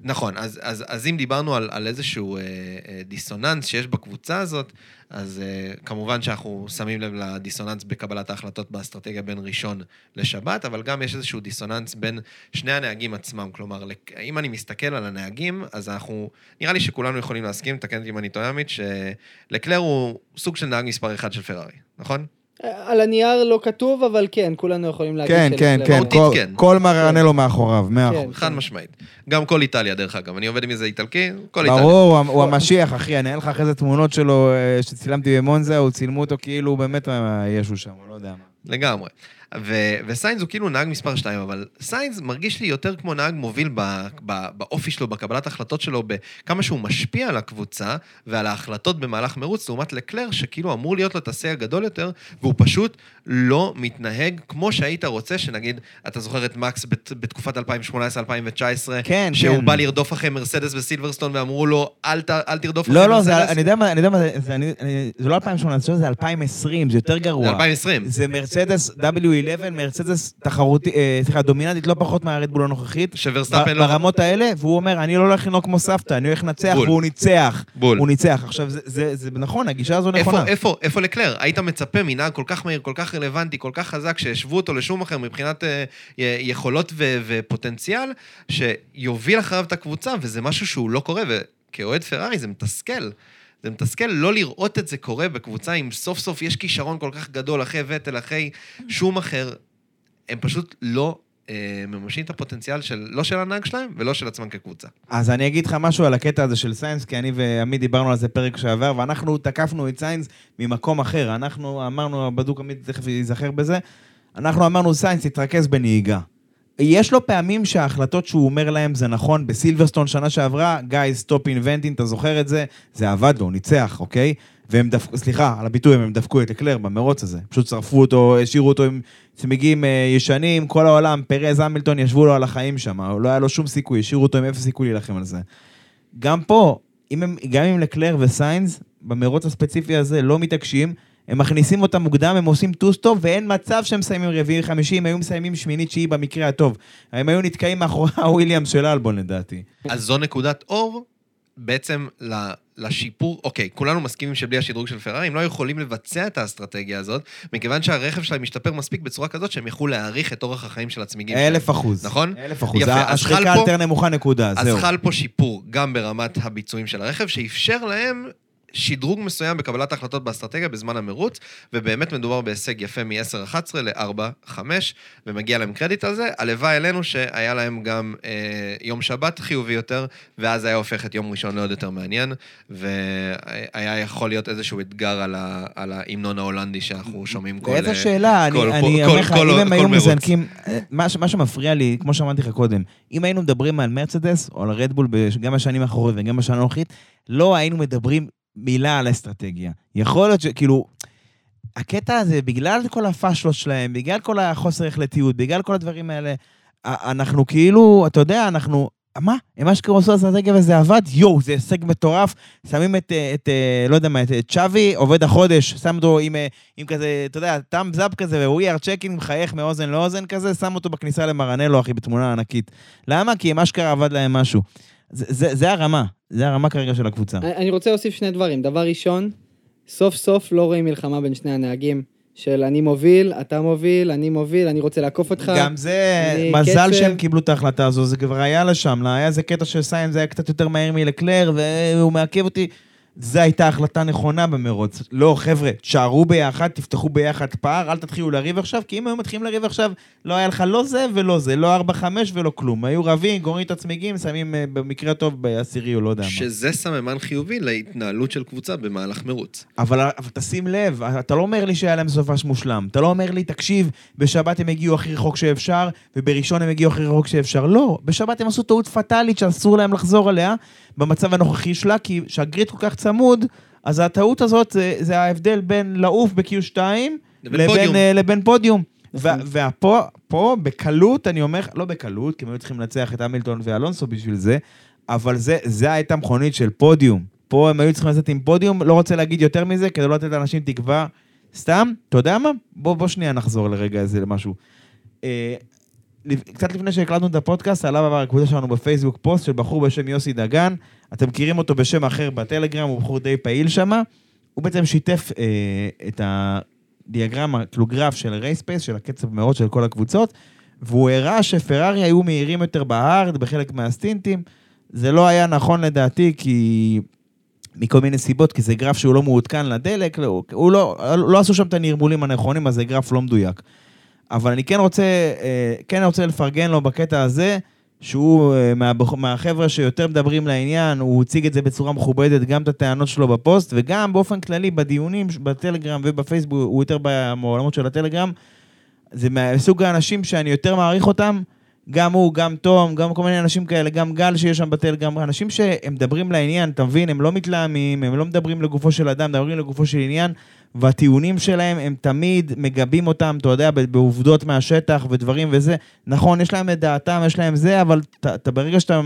נכון, אז, אם דיברנו על, איזשהו אה, אה, דיסוננס שיש בקבוצה הזאת, אז כמובן שאנחנו שמים לב לדיסוננס בקבלת ההחלטות באסטרטגיה בין ראשון לשבת, אבל גם יש איזשהו דיסוננס בין שני הנהגים עצמם. כלומר, אם אני מסתכל על הנהגים, אז אנחנו, נראה לי שכולנו יכולים להסכים, תקן אותי אם אני טועה, עמית, שלקלר הוא סוג של נהג מספר אחד של פרארי, נכון? על הנייר לא כתוב, אבל כן, כולנו יכולים להגיד כן, כן, כן, כל- כן. כל מרנלו מאחוריו, מאה כן. אחוז. חד משמעית. גם כל איטליה, דרך אגב. אני עובד עם איזה איטלקי, כל איטליה. ברור, הוא- המשיח, אחי, אני אראה לך אחרי זה תמונות שלו אה, שצילמתי במונזה, הוא צילמו אותו כאילו באמת אה, ישו שם, הוא לא יודע מה. לגמרי. ו- וסיינס הוא כאילו נהג מספר 2, אבל סיינס מרגיש לי יותר כמו נהג מוביל ב- ב- באופי שלו, בקבלת ההחלטות שלו, בכמה שהוא משפיע על הקבוצה ועל ההחלטות במהלך מרוץ, לעומת לקלר, שכאילו אמור להיות לו את השיא הגדול יותר, והוא פשוט לא מתנהג כמו שהיית רוצה, שנגיד, אתה זוכר את מקס בת- בתקופת 2018-2019, כן, שהוא כן. בא לרדוף אחרי מרסדס בסילברסטון, ואמרו לו, אל, ת, אל תרדוף אחרי לא, לא, מרסדס. זה- אני יודע מה, אני יודע מה, זה- זה אני- אני- זה לא 2018, זה 2020, זה יותר זה גרוע. 2020. זה מרצדס W11, מרצדס תחרותי, אה, סליחה, דומיננטית לא פחות מהרדבול הנוכחית. שוורסטאפן לא... ברמות האלה, והוא אומר, אני לא הולך לנהוג כמו סבתא, אני הולך לנצח. והוא ניצח. בול. הוא ניצח. עכשיו, זה- נכון, הגישה הזו נכונה. איפה, איפה לקלר? היית מצפה מנהג כל כך מהיר, כל כך רלוונטי, כל כך חזק, שהשוו אותו לשום אחר מבחינת אה, יכולות ופוטנציאל, שיוביל אחריו את הקבוצה, וזה משהו שהוא לא קורה, וכאוהד פרארי זה מתסכל. זה מתסכל לא לראות את זה קורה בקבוצה אם סוף סוף יש כישרון כל כך גדול אחרי וטל, אחרי שום אחר. הם פשוט לא אה, מממשים את הפוטנציאל של, לא של הנהג שלהם ולא של עצמם כקבוצה. אז אני אגיד לך משהו על הקטע הזה של סיינס, כי אני ועמית דיברנו על זה פרק שעבר, ואנחנו תקפנו את סיינס ממקום אחר. אנחנו אמרנו, בדוק עמית תכף ייזכר בזה, אנחנו אמרנו, סיינס, תתרכז בנהיגה. יש לו פעמים שההחלטות שהוא אומר להם זה נכון, בסילברסטון שנה שעברה, guys, stop inventing, אתה זוכר את זה? זה עבד לו, הוא ניצח, אוקיי? והם דפקו, סליחה, על הביטוי, הם דפקו את לקלר במרוץ הזה. פשוט שרפו אותו, השאירו אותו עם צמיגים אה, ישנים, כל העולם, פרז המילטון ישבו לו על החיים שם, לא היה לו שום סיכוי, השאירו אותו עם אפס סיכוי להילחם על זה. גם פה, אם הם, גם אם לקלר וסיינס, במרוץ הספציפי הזה, לא מתעקשים, הם מכניסים אותם מוקדם, הם עושים two stop, ואין מצב שהם מסיימים רביעי חמישי, הם היו מסיימים שמיני תשיעי במקרה הטוב. הם היו נתקעים מאחורי הוויליאמס של אלבון לדעתי. אז זו נקודת אור בעצם לשיפור, אוקיי, כולנו מסכימים שבלי השדרוג של פרארי, הם לא יכולים לבצע את האסטרטגיה הזאת, מכיוון שהרכב שלהם משתפר מספיק בצורה כזאת שהם יוכלו להעריך את אורח החיים של הצמיגים שלהם. אלף אחוז. נכון? אלף אחוז. יפה, אז חל השחיקה פה- יותר נמוכה נקודה, אז זהו. חל פה שיפור גם ברמת הביצועים של הרכב, שאפשר להם שדרוג מסוים בקבלת ההחלטות באסטרטגיה בזמן המרוץ, ובאמת מדובר בהישג יפה מ-10-11 ל-4-5, ומגיע להם קרדיט על זה. הלוואי עלינו שהיה להם גם אה, יום שבת חיובי יותר, ואז היה הופך את יום ראשון לעוד יותר מעניין, והיה יכול להיות איזשהו אתגר על, ה, על ההמנון ההולנדי שאנחנו שומעים כל... איזה אה, שאלה, כל- אני אומר לך, אם הם היו. מזנקים, אה, מה מה שמפריע לי, כמו שאמרתי לך קודם, אם היינו מדברים על מרצדס או על רדבול גם בשנים האחרונות וגם בשנה הנוכחית, לא היינו מדברים מילה על האסטרטגיה. יכול להיות שכאילו, הקטע הזה, בגלל כל הפאשלות שלהם, בגלל כל החוסר החלטיות, בגלל כל הדברים האלה, אנחנו כאילו, אתה יודע, אנחנו... מה? הם אשכרה עשו אסטרטגיה וזה עבד? יואו, זה הישג מטורף. שמים את, אה, את אה, לא יודע מה, את צ'אבי, עובד החודש, שם אותו עם, אה, עם כזה, אתה יודע, טאם זאפ כזה, ו-We checking, מחייך מאוזן לאוזן כזה, שם אותו בכניסה למרנלו, אחי, בתמונה ענקית. למה? כי הם אשכרה עבד להם משהו. זה, זה, זה הרמה, זה הרמה כרגע של הקבוצה. אני רוצה להוסיף שני דברים. דבר ראשון, סוף סוף לא רואים מלחמה בין שני הנהגים. של אני מוביל, אתה מוביל, אני מוביל, אני רוצה לעקוף אותך. גם זה, מזל קצב. שהם קיבלו את ההחלטה הזו, זה כבר היה לשם, לא, היה איזה קטע של סיין, זה היה קצת יותר מהר מלקלר, והוא מעכב אותי. זו הייתה החלטה נכונה במרוץ. לא, חבר'ה, תשארו ביחד, תפתחו ביחד פער, אל תתחילו לריב עכשיו, כי אם היו מתחילים לריב עכשיו, לא היה לך לא זה ולא זה, לא 4-5 ולא כלום. היו רבים, גוררים את הצמיגים, שמים אה, במקרה הטוב בעשירי או לא יודע מה. שזה סממן חיובי להתנהלות של קבוצה במהלך מרוץ. אבל, אבל תשים לב, אתה לא אומר לי שהיה להם סופש מושלם. אתה לא אומר לי, תקשיב, בשבת הם הגיעו הכי רחוק שאפשר, ובראשון הם הגיעו הכי רחוק שאפשר. לא, בשבת הם עשו טעות פטאלית שאסור להם לחזור עליה, במצב הנוכחי שלה, כי שהגריד כל כך צמוד, אז הטעות הזאת זה, זה ההבדל בין לעוף ב-Q2 לבין פודיום. לבין, אה, לבין פודיום. נכון. ופה, פה, בקלות, אני אומר, לא בקלות, כי הם היו צריכים לנצח את המילטון ואלונסו בשביל זה, אבל זה, זה הייתה מכונית של פודיום. פה הם היו צריכים לצאת עם פודיום, לא רוצה להגיד יותר מזה, כדי לא לתת לאנשים תקווה. סתם, אתה יודע מה? בוא, בוא שנייה נחזור לרגע הזה למשהו. אה, קצת לפני שהקלטנו את הפודקאסט, עלה בקבוצה שלנו בפייסבוק פוסט של בחור בשם יוסי דגן. אתם מכירים אותו בשם אחר בטלגרם, הוא בחור די פעיל שם. הוא בעצם שיתף אה, את הדיאגרמה, כאילו גרף של race pace, של הקצב מאוד של כל הקבוצות, והוא הראה שפרארי היו מהירים יותר בהארד בחלק מהסטינטים. זה לא היה נכון לדעתי, כי... מכל מיני סיבות, כי זה גרף שהוא לא מעודכן לדלק, לא, הוא לא, לא עשו שם את הנרמולים הנכונים, אז זה גרף לא מדויק. אבל אני כן רוצה, אה, כן רוצה לפרגן לו בקטע הזה, שהוא אה, מהחבר'ה שיותר מדברים לעניין, הוא הציג את זה בצורה מכובדת, גם את הטענות שלו בפוסט, וגם באופן כללי בדיונים בטלגרם ובפייסבוק, הוא יותר בעולמות של הטלגרם. זה מסוג האנשים שאני יותר מעריך אותם, גם הוא, גם תום, גם כל מיני אנשים כאלה, גם גל שיש שם בטלגרם, אנשים שהם מדברים לעניין, אתה מבין? הם לא מתלהמים, הם לא מדברים לגופו של אדם, מדברים לגופו של עניין, והטיעונים שלהם, הם תמיד מגבים אותם, אתה יודע, בעובדות מהשטח ודברים וזה. נכון, יש להם את דעתם, יש להם זה, אבל אתה, אתה ברגע שאתה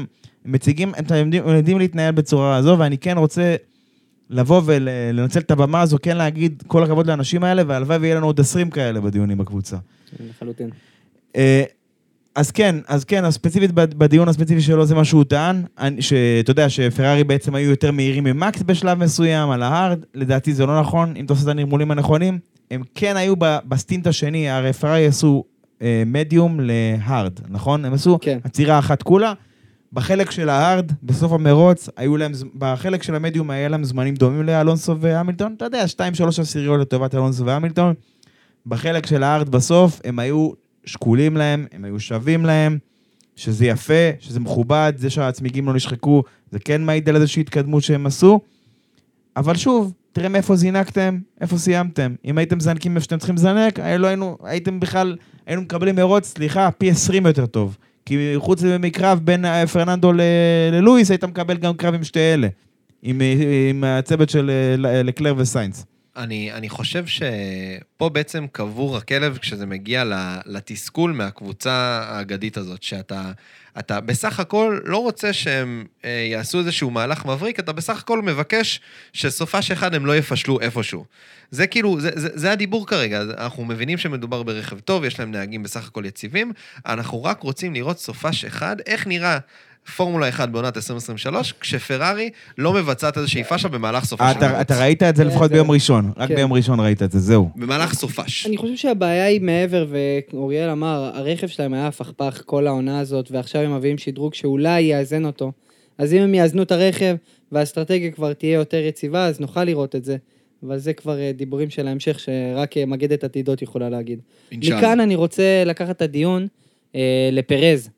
מציגים, הם יודעים, יודעים להתנהל בצורה הזו, ואני כן רוצה לבוא ולנצל את הבמה הזו, כן להגיד כל הכבוד לאנשים האלה, והלוואי ויהיה לנו עוד 20 כאלה בדיונים בקבוצה. לחלוטין. אז כן, אז כן, אז ספציפית בד- בדיון הספציפי שלו זה מה שהוא טען, שאתה יודע שפרארי בעצם היו יותר מהירים ממקס בשלב מסוים על ההארד, לדעתי זה לא נכון, אם אתה עושה את הנרמולים הנכונים, הם כן היו בסטינט השני, הרי פרארי עשו אה, מדיום להארד, נכון? הם עשו כן. עצירה אחת כולה. בחלק של ההארד, בסוף המרוץ, היו להם, בחלק של המדיום היה להם זמנים דומים לאלונסו והמילטון, אתה יודע, 2-3 עשיריות לטובת אלונסו והמילטון. בחלק של הארד בסוף, הם היו שקולים להם, הם היו שווים להם, שזה יפה, שזה מכובד, זה שהצמיגים לא נשחקו, זה כן מעיד על איזושהי התקדמות שהם עשו. אבל שוב, תראה מאיפה זינקתם, איפה סיימתם. אם הייתם מזנקים איפה שאתם צריכים לזנק, לא היינו, הייתם בכלל, היינו מקבלים מרוץ, סליחה, פי 20 יותר טוב. כי חוץ מקרב בין אה, פרננדו ללואיס, היית מקבל גם קרב עם שתי אלה. עם, אה, עם הצוות של אה, לקלר וסיינס. אני, אני חושב שפה בעצם קבור הכלב כשזה מגיע לתסכול מהקבוצה האגדית הזאת, שאתה אתה בסך הכל לא רוצה שהם אה, יעשו איזשהו מהלך מבריק, אתה בסך הכל מבקש שסופש אחד הם לא יפשלו איפשהו. זה כאילו, זה, זה, זה הדיבור כרגע, אנחנו מבינים שמדובר ברכב טוב, יש להם נהגים בסך הכל יציבים, אנחנו רק רוצים לראות סופש אחד, איך נראה פורמולה 1 בעונת 2023, כשפרארי לא מבצעת איזושהי פאשה במהלך סופה של אתה. אתה ראית את זה כן, לפחות זה- ביום ראשון, רק כן. ביום ראשון ראית את זה, זהו. במהלך סופש. אני חושב שהבעיה היא מעבר, ואוריאל אמר, הרכב שלהם היה הפכפך כל העונה הזאת, ועכשיו הם מביאים שדרוג שאולי יאזן אותו. אז אם הם יאזנו את הרכב, והאסטרטגיה כבר תהיה יותר יציבה, אז נוכל לראות את זה. אבל זה כבר אה, דיבורים של ההמשך, שרק אה, מגדת עתידות יכולה להגיד. מכאן אני רוצה לקחת את הדיון אה, לפרז,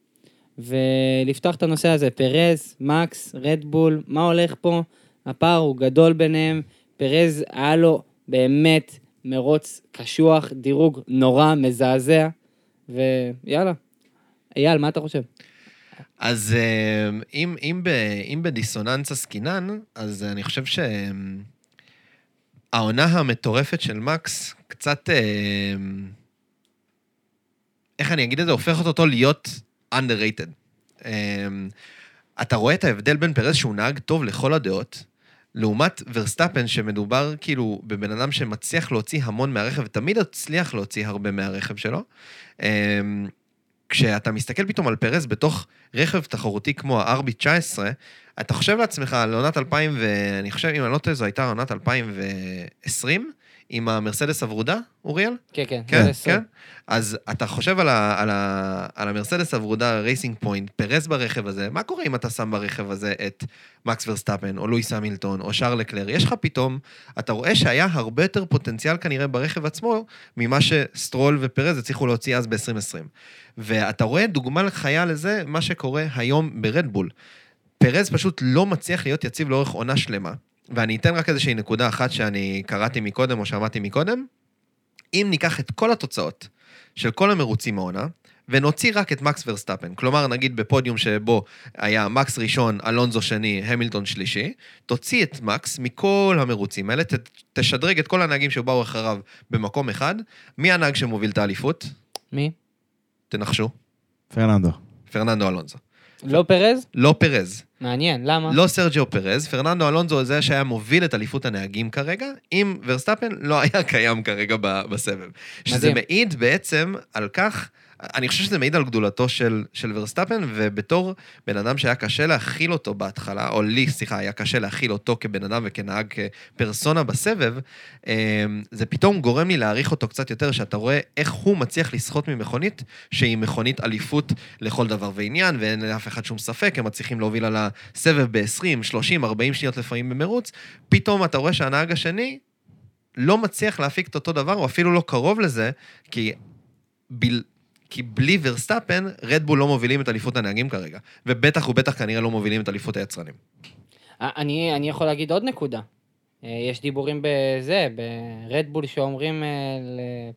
ולפתוח את הנושא הזה. פרז, מקס, רדבול, מה הולך פה? הפער הוא גדול ביניהם. פרז, היה לו באמת מרוץ קשוח, דירוג נורא, מזעזע, ויאללה. אייל, מה אתה חושב? אז אה, אם, אם, ב, אם בדיסוננס עסקינן, אז אני חושב שהעונה המטורפת של מקס קצת, אה, איך אני אגיד את זה, הופכת אותו להיות underrated. אה, אתה רואה את ההבדל בין פרז שהוא נהג טוב לכל הדעות, לעומת ורסטאפן שמדובר כאילו בבן אדם שמצליח להוציא המון מהרכב, ותמיד הצליח להוציא הרבה מהרכב שלו. אה, כשאתה מסתכל פתאום על פרז בתוך רכב תחרותי כמו ה-RB19, אתה חושב לעצמך על עונת 2000, ואני חושב, אם אני לא טועה, זו הייתה עונת 2020, עם המרסדס הוורודה, אוריאל? כן, כן. כן. כן. אז אתה חושב על, ה, על, ה, על המרסדס הוורודה רייסינג פוינט, פרז ברכב הזה, מה קורה אם אתה שם ברכב הזה את מקס ורסטאפן, או לואיס המילטון, או שארל לקלר? יש לך פתאום, אתה רואה שהיה הרבה יותר פוטנציאל כנראה ברכב עצמו, ממה שסטרול ופרז הצליחו להוציא אז ב-2020. ואתה רואה דוגמה חיה לזה, מה שקורה היום ברדבול. פרז פשוט לא מצליח להיות יציב לאורך עונה שלמה. ואני אתן רק איזושהי נקודה אחת שאני קראתי מקודם או שמעתי מקודם. אם ניקח את כל התוצאות של כל המרוצים העונה, ונוציא רק את מקס ורסטאפן, כלומר נגיד בפודיום שבו היה מקס ראשון, אלונזו שני, המילטון שלישי, תוציא את מקס מכל המרוצים האלה, ת, תשדרג את כל הנהגים שבאו אחריו במקום אחד, מי הנהג שמוביל את האליפות? מי? תנחשו. פרננדו. פרננדו אלונזו. לא פרז? לא פרז. מעניין, למה? לא סרג'יו פרז, פרננדו אלונזו זה שהיה מוביל את אליפות הנהגים כרגע, אם ורסטאפן לא היה קיים כרגע בסבב. שזה מדהים. מעיד בעצם על כך, אני חושב שזה מעיד על גדולתו של, של ורסטאפן, ובתור בן אדם שהיה קשה להכיל אותו בהתחלה, או לי, סליחה, היה קשה להכיל אותו כבן אדם וכנהג כפרסונה בסבב, אה, זה פתאום גורם לי להעריך אותו קצת יותר, שאתה רואה איך הוא מצליח לסחוט ממכונית, שהיא מכונית אליפות לכל דבר ועניין, ואין לאף אחד שום ספק, הם מצליחים להוביל על הסבב ב-20, 30, 40 שניות לפעמים במרוץ, פתאום אתה רואה שהנהג השני לא מצליח להפיק את אותו דבר, או אפילו לא קרוב לזה, כי. כי בלי ורסטאפן, רדבול לא מובילים את אליפות הנהגים כרגע. ובטח ובטח כנראה לא מובילים את אליפות היצרנים. אני, אני יכול להגיד עוד נקודה. אה, יש דיבורים בזה, ברדבול שאומרים אה,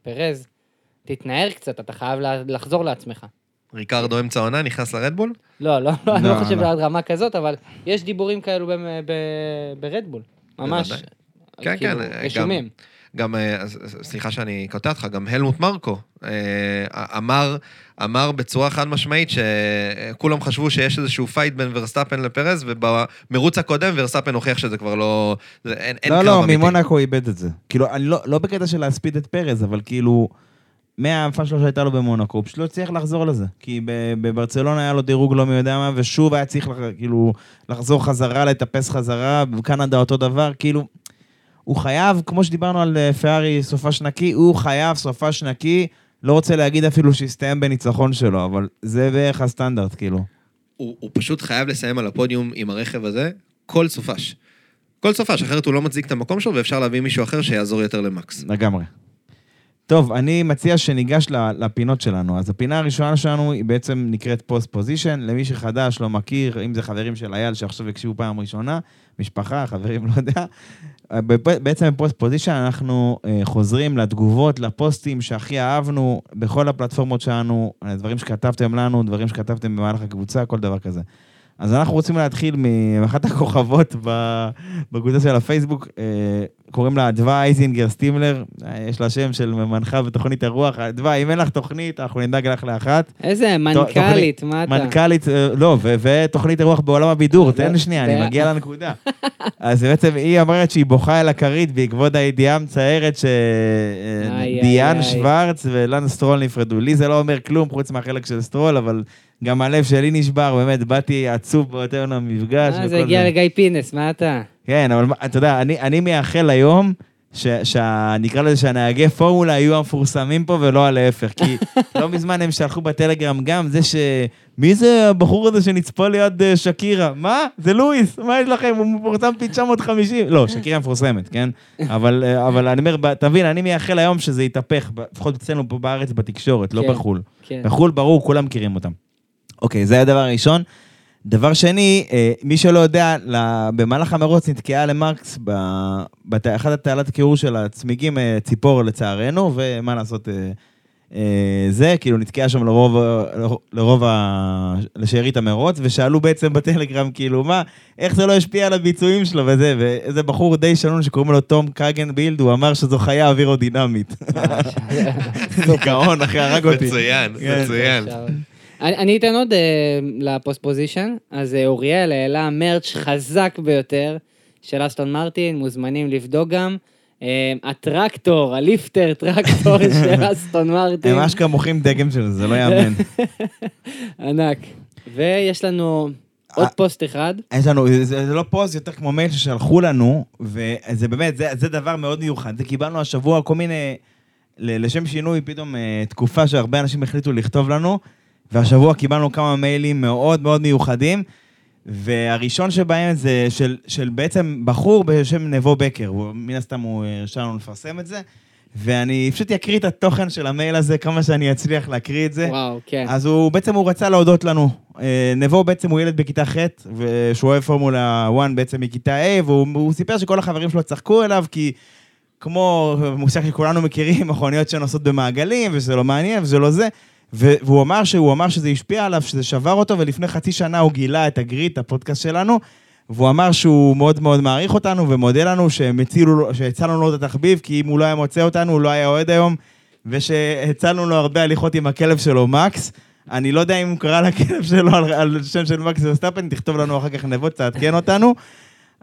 לפרז, תתנער קצת, אתה חייב לחזור לעצמך. ריקרדו אמצע העונה נכנס לרדבול? לא, לא, לא, אני לא לא, חושב לא. עד רמה כזאת, אבל יש דיבורים כאלו ברדבול. ממש. כן, כאילו, כן, גם- רשומים. גם, אה, סליחה שאני קוטע אותך, גם הלמוט מרקו אה, אמר, אמר בצורה חד משמעית שכולם חשבו שיש איזשהו fight בין ורסטאפן לפרז, ובמרוץ הקודם ורסטאפן הוכיח שזה כבר לא... זה, אין, אין לא, קרב לא, אמיתי. ממונקו הוא איבד את זה. כאילו, אני לא, לא בקטע של להספיד את פרז, אבל כאילו, מההעפה שלו שהייתה לו במונקו, הוא פשוט לא הצליח לחזור לזה. כי בברצלונה היה לו דירוג לא מי יודע מה, ושוב היה צריך לח, כאילו לחזור חזרה, לטפס חזרה, בקנדה אותו דבר, כאילו, הוא חייב, כמו שדיברנו על אה, פרארי סופש נקי, הוא חייב סופש נקי, לא רוצה להגיד אפילו שיסתיים בניצחון שלו, אבל זה בערך הסטנדרט, כאילו. הוא, הוא פשוט חייב לסיים על הפודיום עם הרכב הזה כל סופש. כל סופש, אחרת הוא לא מצדיק את המקום שלו, ואפשר להביא מישהו אחר שיעזור יותר למקס. לגמרי. טוב, אני מציע שניגש לפינות שלנו. אז הפינה הראשונה שלנו היא בעצם נקראת post position. למי שחדש, לא מכיר, אם זה חברים של אייל שעכשיו הקשיבו פעם ראשונה, משפחה, חברים, לא יודע. בעצם ב post position אנחנו אה, חוזרים לתגובות, לפוסטים שהכי אהבנו בכל הפלטפורמות שלנו, דברים שכתבתם לנו, דברים שכתבתם במהלך הקבוצה, כל דבר כזה. אז אנחנו רוצים להתחיל מאחת הכוכבות בקבוצה של הפייסבוק, אה, קוראים לה אדווה אייזינגר סטימלר, אה, יש לה שם של מנחה בתוכנית אירוח. אדווה, אם אין לך תוכנית, אנחנו נדאג לך לאחת. איזה מנכ"לית, מה אתה? מנכ"לית, אה, לא, ותוכנית אירוח בעולם הבידור, זה- תן שנייה, אני מגיע לנקודה. אז בעצם היא אומרת שהיא בוכה אל הכרית בעקבות הידיעה המצערת שדיאן איי. שוורץ ולאנס סטרול נפרדו. לי זה לא אומר כלום חוץ מהחלק של סטרול, אבל גם הלב שלי נשבר, באמת, באתי עצוב באותו המפגש. אה, זה הגיע לגיא פינס, מה אתה? כן, אבל אתה יודע, אני, אני מייחל היום, ש- שה- נקרא לזה שהנהגי פורמולה יהיו המפורסמים פה ולא להפך. כי לא מזמן הם שלחו בטלגרם גם זה ש... מי זה הבחור הזה שנצפה ליד אה, שקירה? מה? זה לואיס, מה יש לכם? הוא מפורסם פי 950. לא, שקירה מפורסמת, כן? אבל, אה, אבל אני אומר, תבין, אני מייחל היום שזה יתהפך, לפחות אצלנו פה בארץ בתקשורת, לא כן. בחו"ל. כן. בחו"ל, ברור, כולם מכירים אותם. אוקיי, זה הדבר הראשון. דבר שני, אה, מי שלא יודע, במהלך המרוץ נתקעה למרקס באחד התעלת הקירור של הצמיגים אה, ציפור לצערנו, ומה לעשות, אה, זה, כאילו נתקעה שם לרוב, לרוב- ה... לשארית המרוץ, ושאלו בעצם בטלגרם, כאילו, מה, איך זה לא השפיע על הביצועים שלו וזה, ואיזה בחור די שנון שקוראים לו תום קגנבילד, הוא אמר שזו חיה אווירודינמית. גאון, אחי, הרג אותי. מצוין, כן. מצוין. אני אתן עוד אה, ל post position, אז אה, אוריאל העלה merch חזק ביותר של אסטון מרטין, מוזמנים לבדוק גם. אה, הטרקטור, ה lifter tractor של אסטון מרטין. הם אשכרה מוכרים דגם של זה, לא יאמן. ענק. ויש לנו עוד. פוסט אחד. יש לנו, זה, זה לא פוסט, זה יותר כמו מייל ששלחו לנו, וזה באמת, זה, זה דבר מאוד מיוחד. זה קיבלנו השבוע כל מיני, לשם שינוי, פתאום תקופה שהרבה אנשים החליטו לכתוב לנו, והשבוע קיבלנו כמה מיילים מאוד מאוד מיוחדים, והראשון שבהם זה של, של בעצם בחור בשם נבו בקר, הוא, מן הסתם הוא הרשה לנו לפרסם את זה, ואני פשוט אקריא את התוכן של המייל הזה, כמה שאני אצליח להקריא את זה. וואו, כן. אז הוא בעצם הוא רצה להודות לנו. אה, נבו בעצם הוא ילד בכיתה ח' ושהוא אוהב פורמולה 1 בעצם מכיתה A, והוא הוא סיפר שכל החברים שלו צחקו אליו כי כמו מושג שכולנו מכירים, מכוניות שנוסעות במעגלים ושזה לא מעניין וזה לא זה. והוא אמר שהוא אמר שזה השפיע עליו, שזה שבר אותו, ולפני חצי שנה הוא גילה את הגריט, הפודקאסט שלנו, והוא אמר שהוא מאוד מאוד מעריך אותנו ומודה לנו שהצלנו לו את התחביב, כי אם הוא לא היה מוצא אותנו, הוא לא היה אוהד היום, ושהצלנו לו הרבה הליכות עם הכלב שלו, מקס. אני לא יודע אם הוא קרא לכלב שלו על, על שם של מקס וסטאפן, תכתוב לנו אחר כך נבות, תעדכן אותנו.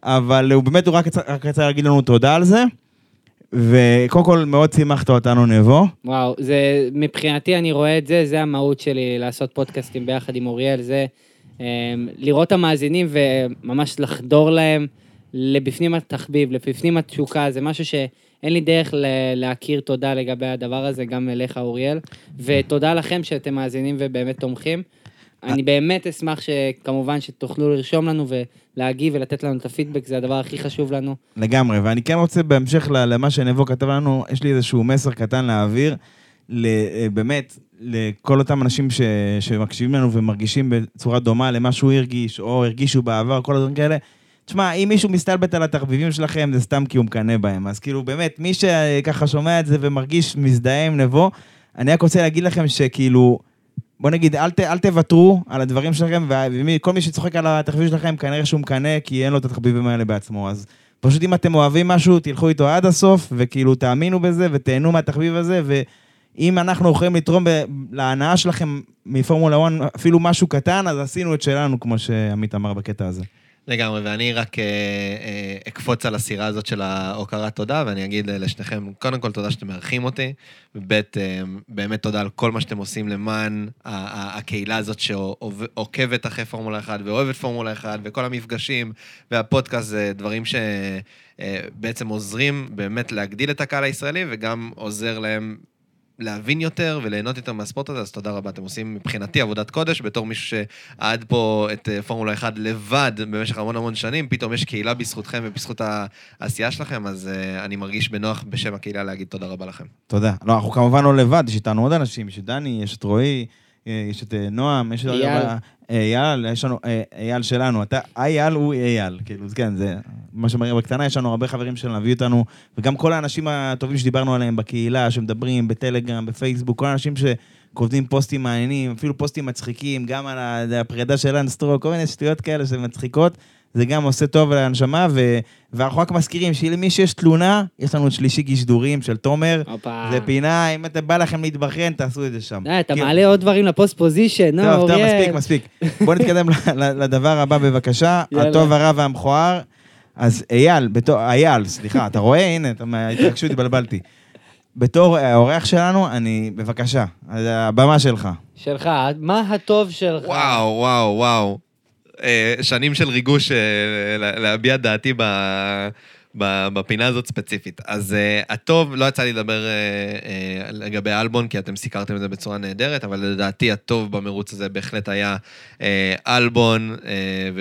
אבל הוא באמת, הוא רק רצה להגיד לנו תודה על זה. וקודם כל, מאוד שימחת אותנו, נבו. וואו, זה, מבחינתי אני רואה את זה, זה המהות שלי לעשות פודקאסטים ביחד עם אוריאל, זה אה, לראות את המאזינים וממש לחדור להם לבפנים התחביב, לבפנים התשוקה, זה משהו שאין לי דרך להכיר תודה לגבי הדבר הזה, גם אליך אוריאל, ותודה לכם שאתם מאזינים ובאמת תומכים. אני באמת אשמח שכמובן שתוכלו לרשום לנו ולהגיב ולתת לנו את הפידבק, זה הדבר הכי חשוב לנו. לגמרי, ואני כן רוצה בהמשך למה שנבו כתב לנו, יש לי איזשהו מסר קטן להעביר, אה, באמת, לכל אותם אנשים ש, שמקשיבים לנו ומרגישים בצורה דומה למה שהוא הרגיש, או הרגישו בעבר, כל הדברים כאלה. תשמע, אם מישהו מסתלבט על התחביבים שלכם, זה סתם כי הוא מקנא בהם. אז כאילו, באמת, מי שככה שומע את זה ומרגיש מזדהה עם נבו, אני רק רוצה להגיד לכם שכאילו, בוא נגיד, אל, ת, אל תוותרו על הדברים שלכם, וכל מי שצוחק על התחביבים שלכם, כנראה שהוא מקנא, כי אין לו את התחביבים האלה בעצמו. אז פשוט אם אתם אוהבים משהו, תלכו איתו עד הסוף, וכאילו תאמינו בזה, ותהנו מהתחביב הזה, ואם אנחנו יכולים לתרום ב- להנאה שלכם מפורמולה 1 אפילו משהו קטן, אז עשינו את שלנו, כמו שעמית אמר בקטע הזה. לגמרי, ואני רק אה, אה, אקפוץ על הסירה הזאת של ההוקרת תודה, ואני אגיד לשניכם, קודם כל תודה שאתם מארחים אותי, וב' אה, באמת תודה על כל מה שאתם עושים למען הקהילה הזאת שעוקבת אחרי פורמולה 1 ואוהבת פורמולה 1, וכל המפגשים והפודקאסט זה דברים שבעצם עוזרים באמת להגדיל את הקהל הישראלי, וגם עוזר להם להבין יותר וליהנות יותר מהספורט הזה, אז תודה רבה. אתם עושים מבחינתי עבודת קודש, בתור מישהו שעד פה את אה, פורמולה 1 לבד במשך המון המון שנים, פתאום יש קהילה בזכותכם ובזכות העשייה שלכם, אז אה, אני מרגיש בנוח בשם הקהילה להגיד תודה רבה לכם. תודה. לא, אנחנו כמובן לא לבד, יש איתנו עוד אנשים, יש את דני, יש את רועי, יש את אה, נועם, יש את... אייל. אה, אייל, יש לנו, אה, אייל שלנו, אתה, אייל הוא אייל, כאילו, כן, זה מה שמראה בקטנה, יש לנו הרבה חברים שמלווים אותנו, וגם כל האנשים הטובים שדיברנו עליהם בקהילה, שמדברים בטלגרם, בפייסבוק, כל האנשים שכותבים פוסטים מעניינים, אפילו פוסטים מצחיקים, גם על הפרידה של אנסטרו, כל מיני שטויות כאלה שמצחיקות, זה גם עושה טוב לנשמה, ו... ואנחנו רק מזכירים שלמי שיש תלונה, יש לנו את שלישי גישדורים של תומר. הופה. זה פינה, אם אתם בא לכם להתבכיין, תעשו את זה שם. די, אתה כן. מעלה עוד דברים לפוסט פוזיישן, נו, טוב, טוב, אוריאל. מספיק, מספיק. בואו נתקדם ל- ל- לדבר הבא בבקשה, יאללה. הטוב, הרע והמכוער. אז אייל, בתור, אייל, סליחה, אתה רואה? הנה, אתה מההתרגשות התבלבלתי. בתור האורח שלנו, אני, בבקשה, אז הבמה שלך. שלך, מה הטוב שלך? וואו, וואו, וואו. אה, שנים של ריגוש אה, לה- להביע דעתי ב... בפינה הזאת ספציפית. אז uh, הטוב, לא יצא לי לדבר uh, uh, לגבי אלבון, כי אתם סיקרתם את זה בצורה נהדרת, אבל לדעתי הטוב במרוץ הזה בהחלט היה uh, אלבון uh,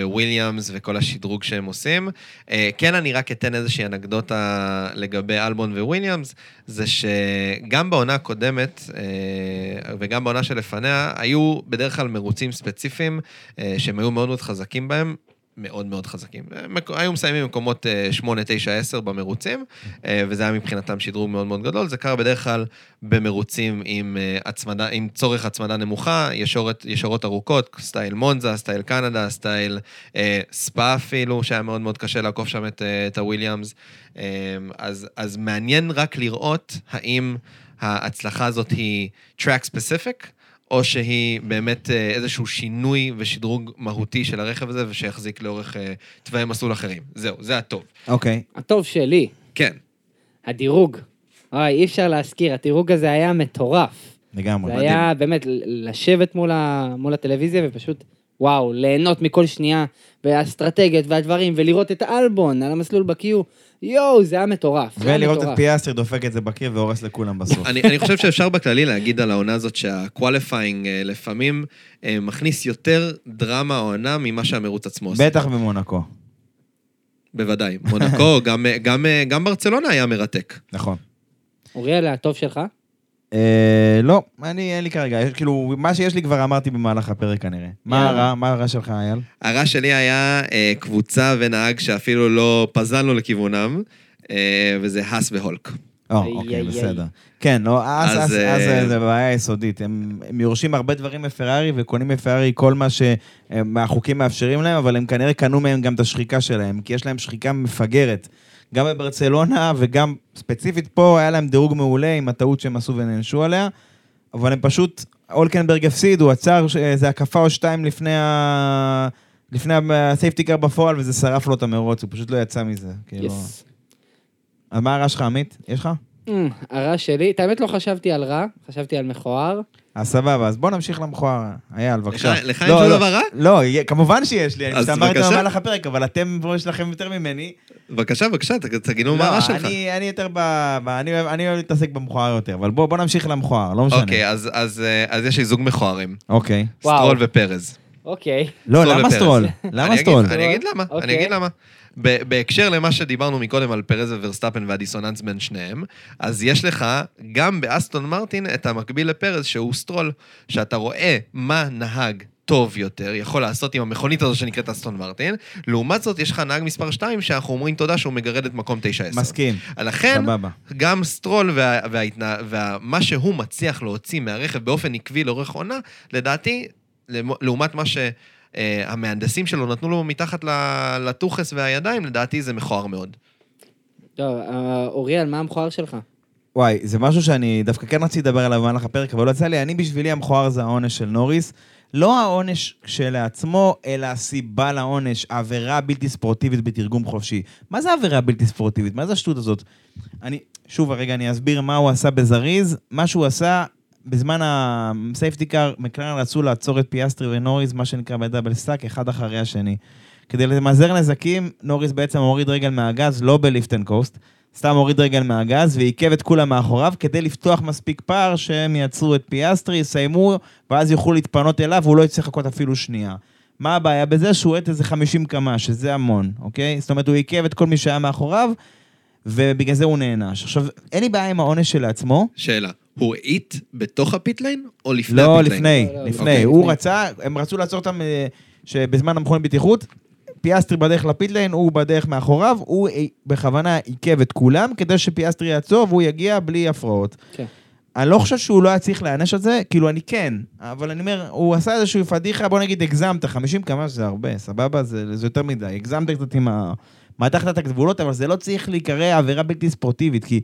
וויליאמס וכל השדרוג שהם עושים. Uh, כן, אני רק אתן איזושהי אנקדוטה לגבי אלבון וויליאמס, זה שגם בעונה הקודמת אה, וגם בעונה שלפניה, היו בדרך כלל מרוצים ספציפיים אה, שהם היו מאוד מאוד חזקים בהם. מאוד מאוד חזקים. מק- היו מסיימים במקומות אה, 8, 9, 10 במרוצים, אה, וזה היה מבחינתם שדרוג מאוד מאוד גדול. זה קרה בדרך כלל במרוצים עם, אה, הצמדה, עם צורך הצמדה נמוכה, ישורת, ישורות ארוכות, סטייל מונזה, סטייל קנדה, סטייל אה, ספא אפילו, שהיה מאוד מאוד קשה לעקוף שם את, אה, את הוויליאמס. אה, אז, אז מעניין רק לראות האם ההצלחה הזאת היא track specific, או שהיא באמת אה, איזשהו שינוי ושדרוג מהותי של הרכב הזה, ושיחזיק לאורך אה, תוואי מסלול אחרים. זהו, זה הטוב. אוקיי. הטוב שלי, כן. הדירוג. וואי, אי אפשר להזכיר, הדירוג הזה היה מטורף. לגמרי. זה היה באמת לשבת מול, ה, מול הטלוויזיה ופשוט, וואו, ליהנות מכל שנייה, והאסטרטגיות והדברים, ולראות את האלבון על המסלול ב Q, יואו, זה היה מטורף. ולראות את מטורף. פיאסטרי דופק את זה בקיר והורס לכולם בסוף. אני, אני חושב שאפשר בכללי להגיד על העונה הזאת שה qualifying אה, לפעמים אה, מכניס יותר דרמה העונה ממה שהמרוץ עצמו עושה. בטח במונקו. בוודאי. מונקו, גם, אה, גם, גם ברצלונה היה מרתק. נכון. אוריאל, הטוב שלך? אה, לא, אני, אין לי כרגע, יש- כאילו, מה שיש לי כבר אמרתי במהלך הפרק כנראה. מה. הרע? מה הרע שלך, אייל? הרע שלי היה אה, קבוצה ונהג שאפילו לא פזלנו לכיוונם, אה, וזה האס והולק. או, אוקיי, בסדר. כן, לא, אז, זה- בעיה יסודית. הם יורשים הרבה דברים מפרארי וקונים מפרארי כל מה שהחוקים מאפשרים להם, אבל הם כנראה קנו מהם גם את השחיקה שלהם, כי יש להם שחיקה מפגרת. גם בברצלונה וגם ספציפית פה היה להם דירוג מעולה עם הטעות שהם עשו ונענשו עליה, אבל הם פשוט, אולקנברג הפסיד, הוא עצר איזה הקפה או שתיים לפני ה... לפני הסייפטי קר בפועל, וזה שרף לו את המרוץ, הוא פשוט לא יצא מזה. כאילו... יס. אז מה הרע שלך, עמית? יש לך? אמ, הרע שלי, את האמת לא חשבתי על רע, חשבתי על מכוער. אז סבבה, אז בוא נמשיך למכוער. אייל, בבקשה. לך- אין לא, שום לא, דבר רע? לא, כמובן שיש לי, אני פשוט אמרתי. במהלך הפרק, אבל אתם, פה יש לכם יותר ממני. בבקשה, בבקשה, תגידו מה לא, הרע שלך. אני אני יותר ב... אני אוהב- להתעסק במכוער יותר, אבל בוא בוא נמשיך למכוער, לא משנה. אוקיי, אז, אה, יש לי זוג מכוערים, אוקיי. סטרול ופרז. אוקיי. לא, למה. סטרול? למה אני סטרול? אגיד, אני אגיד למה, אוקיי. אני אגיד למה. בהקשר למה שדיברנו מקודם על פרז וורסטאפן והדיסוננס בין שניהם, אז יש לך גם באסטון מרטין את המקביל לפרז שהוא סטרול, שאתה רואה מה נהג טוב יותר יכול לעשות עם המכונית הזו שנקראת אסטון מרטין, לעומת זאת יש לך נהג מספר 2 שאנחנו אומרים תודה שהוא מגרד את מקום 9-10. מסכים, לכן, סבבה. גם סטרול וה, וההתנה, ומה שהוא מצליח להוציא מהרכב באופן עקבי לאורך עונה, לדעתי, לעומת מה שהמהנדסים שלו נתנו לו מתחת לטוחס והידיים, לדעתי זה מכוער מאוד. טוב, אה, אוריאל, מה המכוער שלך? וואי, זה משהו שאני דווקא כן רציתי לדבר עליו במהלך הפרק, אבל לא יצא לי. אני בשבילי המכוער זה העונש של נוריס. לא העונש כשלעצמו, אלא הסיבה לעונש, העבירה הבלתי ספורטיבית בתרגום חופשי. מה זה עבירה בלתי ספורטיבית? מה זה השטות הזאת? אני, שוב, רגע, אני אסביר מה הוא עשה בזריז. מה שהוא עשה, בזמן ה safety car, מקלרן רצו לעצור את פיאסטרי ונוריס, מה שנקרא ב double stack, אחד אחרי השני. כדי למזער נזקים, נוריס בעצם הוריד רגל מהגז, לא ב lift coast, סתם הוריד רגל מהגז ועיכב את כולם מאחוריו כדי לפתוח מספיק פער שהם יעצרו את פיאסטרי, יסיימו, ואז יוכלו להתפנות אליו והוא לא יצטרך לחכות אפילו שנייה. מה הבעיה בזה? שהוא האט איזה 50 קמ"ש, שזה המון, אוקיי? זאת אומרת, הוא עיכב את כל מי שהיה מאחוריו, ובגלל זה הוא נענש. עכשיו, אין לי בעיה עם העונש שלעצמו, שאלה, הוא האיט בתוך הפיטליין או לפני לא, הפיטליין? לפני, לא, לא, לפני. אוקיי. הוא לפני. רצה, הם רצו לעצור אותם אה, שבזמן המכונית בטיחות, פיאסטרי בדרך ל pit lane, הוא בדרך מאחוריו, הוא אה, בכוונה עיכב את כולם כדי שפיאסטרי יעצור והוא יגיע בלי הפרעות. כן. אני לא חושב שהוא לא היה צריך להיענש על זה, כאילו אני כן, אבל אני אומר, הוא עשה איזושהי פדיחה, בוא נגיד הגזמת, 50 קמ"ש זה הרבה, סבבה? זה, זה יותר מדי. הגזמת קצת עם ה... מתחת את הגבולות, אבל זה לא צריך להיקרא עבירה בלתי ספורטיבית, כי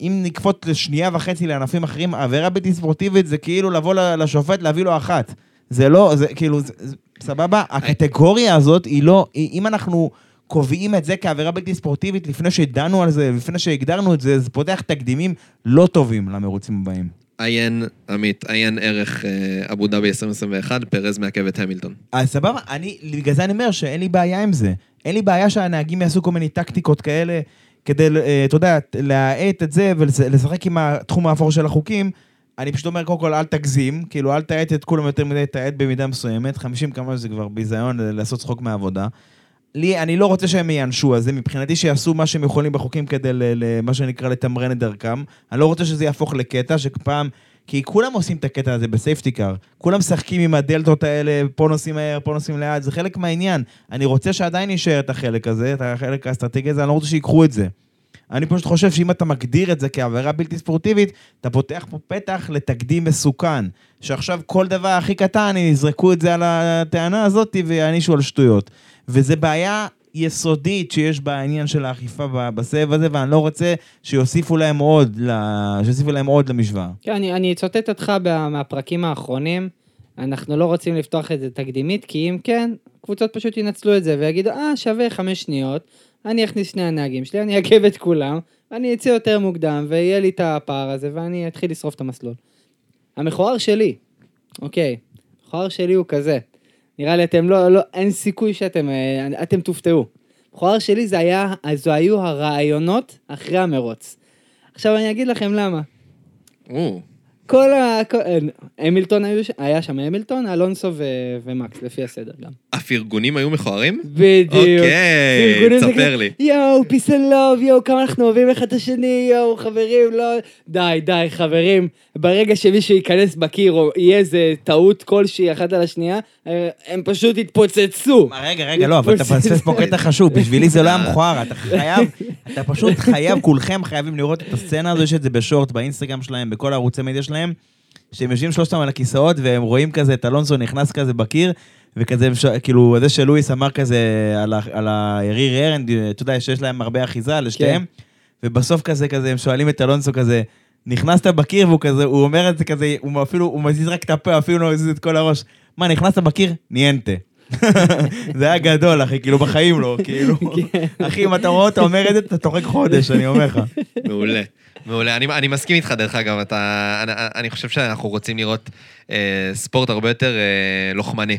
אם נקפוט לשנייה וחצי לענפים אחרים, עבירה בלתי ספורטיבית זה כאילו לבוא לשופט להביא לו אחת. זה לא, זה כאילו, זה, זה, סבבה? הקטגוריה הזאת היא לא, היא, אם אנחנו קובעים את זה כעבירה בלתי ספורטיבית לפני שדנו על זה, לפני שהגדרנו את זה, זה פותח תקדימים לא טובים למרוצים הבאים. עיין, עמית, עיין ערך אה, אבו דאבי 2021, פרז מעכב את המילטון. אז סבבה, אני, בגלל זה אני אומר שאין לי בעיה עם זה. אין לי בעיה שהנהגים יעשו כל מיני טקטיקות כאלה, כדי, אה, אתה יודע, להאט את זה ולשחק עם התחום האפור של החוקים. אני פשוט אומר, קודם כל, אל תגזים, כאילו, אל תאט את כולם יותר מדי, תאט במידה מסוימת. 50 כמה זה כבר ביזיון אה, לעשות צחוק מהעבודה. לי, אני לא רוצה שהם ייענשו, אז זה מבחינתי שיעשו מה שהם יכולים בחוקים כדי, ל- מה שנקרא, לתמרן את דרכם. אני לא רוצה שזה יהפוך לקטע, שפעם... כי כולם עושים את הקטע הזה בסייפטי קאר. כולם משחקים עם הדלתות האלה, פה נוסעים מהר, פה נוסעים לאט, זה חלק מהעניין. אני רוצה שעדיין יישאר את החלק הזה, את החלק האסטרטגי הזה, אני לא רוצה שיקחו את זה. אני פשוט חושב שאם אתה מגדיר את זה כעבירה בלתי ספורטיבית, אתה פותח פה פתח לתקדים מסוכן. שעכשיו כל דבר הכי קטן, יזרקו את זה על הטענה הזאת ויענישו על שטויות. וזה בעיה יסודית שיש בעניין של האכיפה בסבב הזה, ואני לא רוצה שיוסיפו להם עוד, שיוסיפו להם עוד למשוואה. כן, אני, אני אצטט אותך מהפרקים האחרונים. אנחנו לא רוצים לפתוח את זה תקדימית, כי אם כן, קבוצות פשוט ינצלו את זה ויגידו, אה, שווה חמש שניות, אני אכניס שני הנהגים שלי, אני אעכב את כולם, אני אצא יותר מוקדם, ויהיה לי את הפער הזה, ואני אתחיל לשרוף את המסלול. המכוער שלי, אוקיי, המכוער שלי הוא כזה. נראה לי אתם לא, לא, אין סיכוי שאתם, אה, אתם תופתעו. המכוער שלי זה היה, זו היו הראיונות אחרי המרוץ. עכשיו אני אגיד לכם למה. כל ה... כל... המילטון היו... ש- היה שם המילטון, אלונסו ו... ומקס, לפי הסדר גם. הפרגונים היו מכוערים? בדיוק. אוקיי, תספר כזה, לי. יואו, peace and love, יואו, כמה אנחנו אוהבים אחד את השני, יואו, חברים, לא... די, די, חברים. ברגע שמישהו ייכנס בקיר או יהיה איזה טעות כלשהי אחת על השנייה, אה, הם פשוט יתפוצצו. רגע, רגע, לא, אבל אתה מפספס פה קטע חשוב, בשבילי זה לא היה מכוער, אתה חייב, אתה פשוט חייב, כולכם חייבים לראות את הסצנה הזו, יש את זה בשורט, באינסטגרם שלהם, בכל הערוצי מדיה שלהם, שהם יושבים שלושתם על הכיסאות, והם רואים כזה את אלונסו נכנס כזה בקיר, וכזה, כאילו, זה שלואיס אמר כזה על ה- על היריר ארנד, אתה יודע, שיש להם הרבה אחיזה לשתיהם, ובסוף כזה, כזה, הם שואלים את אלונסו כזה, נכנסת בקיר, והוא כזה, הוא אומר את זה כזה, הוא אפילו, הוא מזיז רק את הפה, אפילו לא מזיז את כל הראש. מה, נכנסת בקיר? ניאנטה. זה היה גדול, אחי, כאילו בחיים לא, כאילו. אחי, אם אתה רואה אותו אומר את זה, אתה צוחק חודש, אני אומר לך. מעולה. מעולה. אני, אני מסכים איתך, דרך אגב, אתה, אני, אני חושב שאנחנו רוצים לראות אה, ספורט הרבה יותר אה, לוחמני.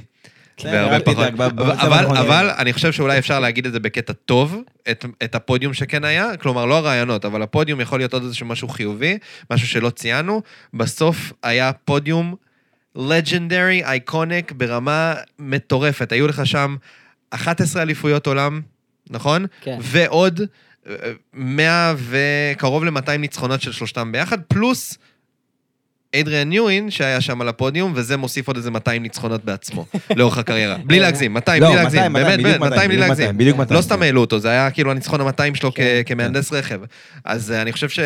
בסדר, והרבה פחות. אבל, אבל אני חושב שאולי אפשר להגיד את זה בקטע טוב, את, את הפודיום שכן היה, כלומר, לא הרעיונות, אבל הפודיום יכול להיות עוד איזשהו משהו חיובי, משהו שלא ציינו. בסוף היה פודיום לג'נדרי, אייקוניק, ברמה מטורפת. היו לך שם 11 אליפויות עולם, נכון? כן. ועוד 100 וקרוב ל-200 ניצחונות של שלושתם ביחד, פלוס אדריאן ניואין שהיה שם על הפודיום, וזה מוסיף עוד איזה 200 ניצחונות בעצמו, לאורך הקריירה. בלי להגזים, 200, לא, בלי להגזים, 200, באמת, באמת, 200 בלי 200, להגזים. בדיוק 200, לא סתם כן. העלו אותו, זה היה כאילו הניצחון ה-200 שלו כן, כמהנדס רכב. אז אה, אני חושב ש...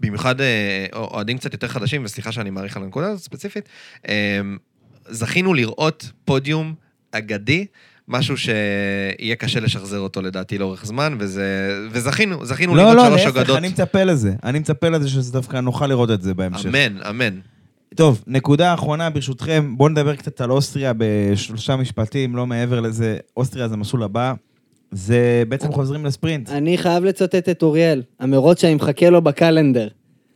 במיוחד אה, אוהדים קצת יותר חדשים, וסליחה שאני מעריך על הנקודה הזאת ספציפית, אה, זכינו לראות פודיום אגדי, משהו שיהיה קשה לשחזר אותו לדעתי לאורך זמן, וזה... וזכינו, זכינו לא, לראות לא, שלוש להפך, אגדות. אני מצפה לזה. אני מצפה לזה שזה דווקא נוכל לראות את זה בהמשך. אמן, אמן. טוב, נקודה אחרונה ברשותכם, בואו נדבר קצת על אוסטריה בשלושה משפטים, לא מעבר לזה. אוסטריה זה המסלול הבא. זה בעצם חוזרים לספרינט. אני חייב לצטט את אוריאל, המרוץ שאני מחכה לו ב calendar.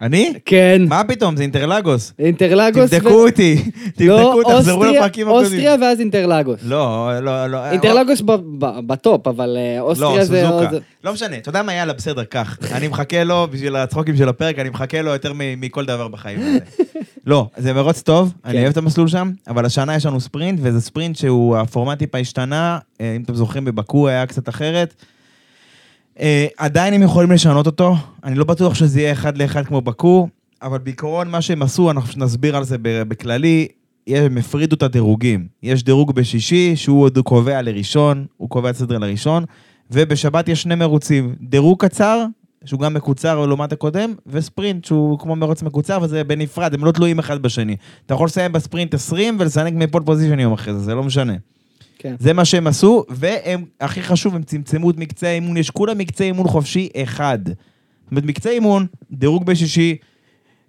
אני? כן. מה פתאום, זה אינטרלגוס. אינטרלגוס תבדקו אותי, לא, תבדקו, תחזרו לפרקים הקודמים. אוסטריה ואז אינטרלגוס. לא, לא, לא. אינטרלגוס ב- ב- ב top, אבל אה, לא, אוסטריה זה סוזוקה. עוד... לא משנה, אתה יודע מה, יאללה, בסדר, קח. אני מחכה לו, בשביל הצחוקים של הפרק, אני מחכה לו יותר מכל דבר בחיים. לא, זה מרוץ טוב, אני כן. אוהב את המסלול שם, אבל השנה יש לנו ספרינט, וזה ספרינט שהוא, הפורמט טיפה השתנה, אה, אם אתם זוכרים, בבקו היה קצת אחרת. אה, עדיין הם יכולים לשנות אותו, אני לא בטוח שזה יהיה אחד לאחד כמו בקו, אבל בעיקרון מה שהם עשו, אנחנו נסביר על זה בכללי, הם הפרידו את הדירוגים. יש דירוג בשישי, שהוא עוד קובע לראשון, הוא קובע את הסדר לראשון, ובשבת יש שני מרוצים, דירוג קצר שהוא גם מקוצר לעומת הקודם, וספרינט שהוא כמו מרוץ מקוצר, וזה בנפרד, הם לא תלויים אחד בשני. אתה יכול לסיים בספרינט 20 ולסנק מפול פוזיישן יום אחרי זה, זה לא משנה. כן. זה מה שהם עשו, והם, הכי חשוב, הם צמצמו את מקצה האימון, יש כולה מקצה אימון חופשי אחד. זאת אומרת, מקצה אימון, דירוג בשישי,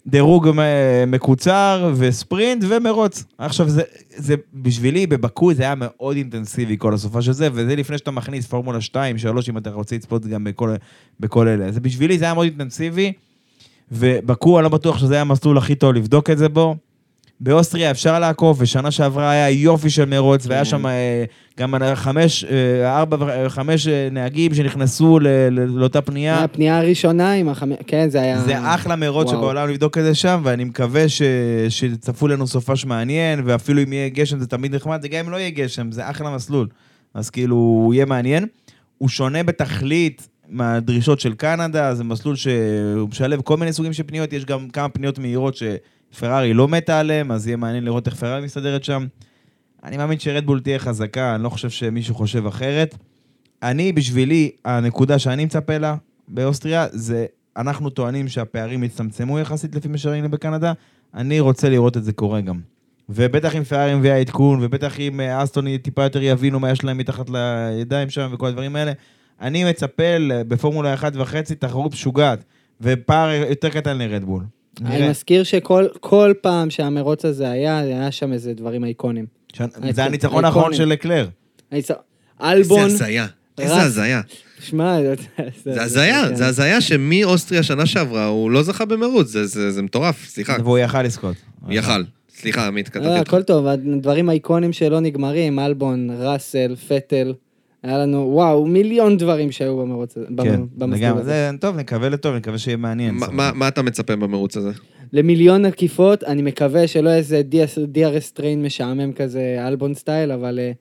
דירוג אה, מקוצר וספרינט ומרוץ. עכשיו, זה, זה בשבילי, בבקו זה היה מאוד אינטנסיבי כל הסופה של זה, וזה לפני שאתה מכניס פורמולה 2, 3, אם אתה רוצה לצפות גם בכל, בכל אלה. זה בשבילי, זה היה מאוד אינטנסיבי, ובקו, אני לא בטוח שזה היה המסלול הכי טוב לבדוק את זה בו. באוסטריה אפשר לעקוף, ושנה שעברה היה יופי של מרוץ, והיה שם אה, גם אה, חמש, אה, ארבע, חמש נהגים שנכנסו לאותה פנייה. הפנייה הראשונה עם החמש... כן, זה היה... זה אחלה מרוץ. שבעולם לבדוק את זה שם, ואני מקווה ש... שצפו לנו סופש מעניין, ואפילו אם יהיה גשם זה תמיד נחמד, זה גם אם לא יהיה גשם, זה אחלה מסלול. אז כאילו, הוא יהיה מעניין. הוא שונה בתכלית מהדרישות של קנדה, זה מסלול שהוא משלב כל מיני סוגים של פניות, יש גם כמה פניות מהירות שפרארי לא מתה עליהן, אז יהיה מעניין לראות איך פרארי מסתדרת שם. אני מאמין שרדבול תהיה חזקה, אני לא חושב שמישהו חושב אחרת. אני, בשבילי, הנקודה שאני מצפה לה באוסטריה, זה אנחנו טוענים שהפערים הצטמצמו יחסית לפי מה שראינו בקנדה, אני רוצה לראות את זה קורה גם. ובטח אם פרארי מביאה עדכון, ובטח אם אה, אסטון טיפה יותר יבינו מה יש להם מתחת לידיים שם וכל הדברים האלה, אני מצפה בפורמולה אחת וחצי תחרות משוגעת, ופער יותר קטן לרדבול. אני. מזכיר שכל כל פעם שהמרוץ הזה היה, היה שם איזה דברים אייקונים. ש- זה הניצחון האחרון של לקלר. הניצ- איזה אלבון, הזיה. איזה. הזיה. שמע, זה- זה הזיה. זה הזיה שמאוסטריה שנה שעברה הוא לא זכה במרוץ, זה- זה זה מטורף, סליחה. והוא יכל לזכות. יכל. סליחה, עמית, לא, קטעתי אותך. הכל טוב, הדברים האיקונים שלא נגמרים, אלבון, ראסל, פטל, היה לנו, וואו, מיליון דברים שהיו במרוץ הזה, כן, לגמרי. זה טוב, נקווה לטוב, נקווה שיהיה מעניין. מה- מה- מה אתה מצפה במרוץ הזה? למיליון עקיפות, אני מקווה שלא איזה DRS train משעמם כזה, אלבון style, אבל אה,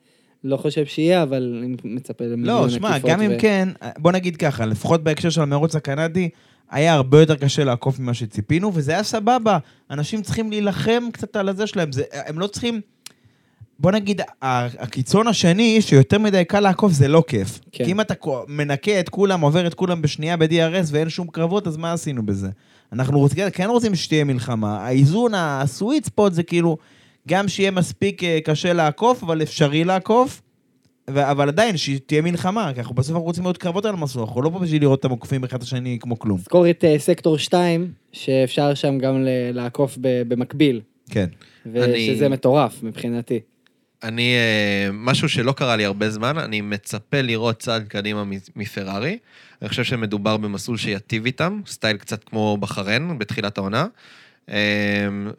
לא חושב שיהיה, אבל אני מצפה למיליון לא, עקיפות. שמע, גם אם כן, בוא נגיד ככה, לפחות בהקשר של המרוץ הקנדי, היה הרבה יותר קשה לעקוף ממה שציפינו, וזה היה סבבה. אנשים צריכים להילחם קצת על הזה שלהם, זה, הם לא צריכים... בוא נגיד, הקיצון השני, שיותר מדי קל לעקוף, זה לא כיף. כן. כי אם אתה מנקה את כולם, עובר את כולם בשנייה ב-DRS ואין שום קרבות, אז מה עשינו בזה? אנחנו רוצים, כן רוצים שתהיה מלחמה. האיזון, הסוויט ספוט זה כאילו, גם שיהיה מספיק אה, קשה לעקוף, אבל אפשרי לעקוף, ו- אבל עדיין, שתהיה מלחמה, כי אנחנו בסוף אנחנו רוצים לראות קרבות על המסלול, אנחנו לא פה בשביל לראות אותם עוקפים אחד את השני כמו כלום. זכור את אה, סקטור 2, שאפשר שם גם ל- לעקוף ב- במקביל, כן. אני- ושזה מטורף מבחינתי. אני, אה, משהו שלא קרה לי הרבה זמן, אני מצפה לראות צעד קדימה מפרארי. אני חושב שמדובר במסלול שיטיב איתם, סטייל קצת כמו בחריין בתחילת העונה. אה,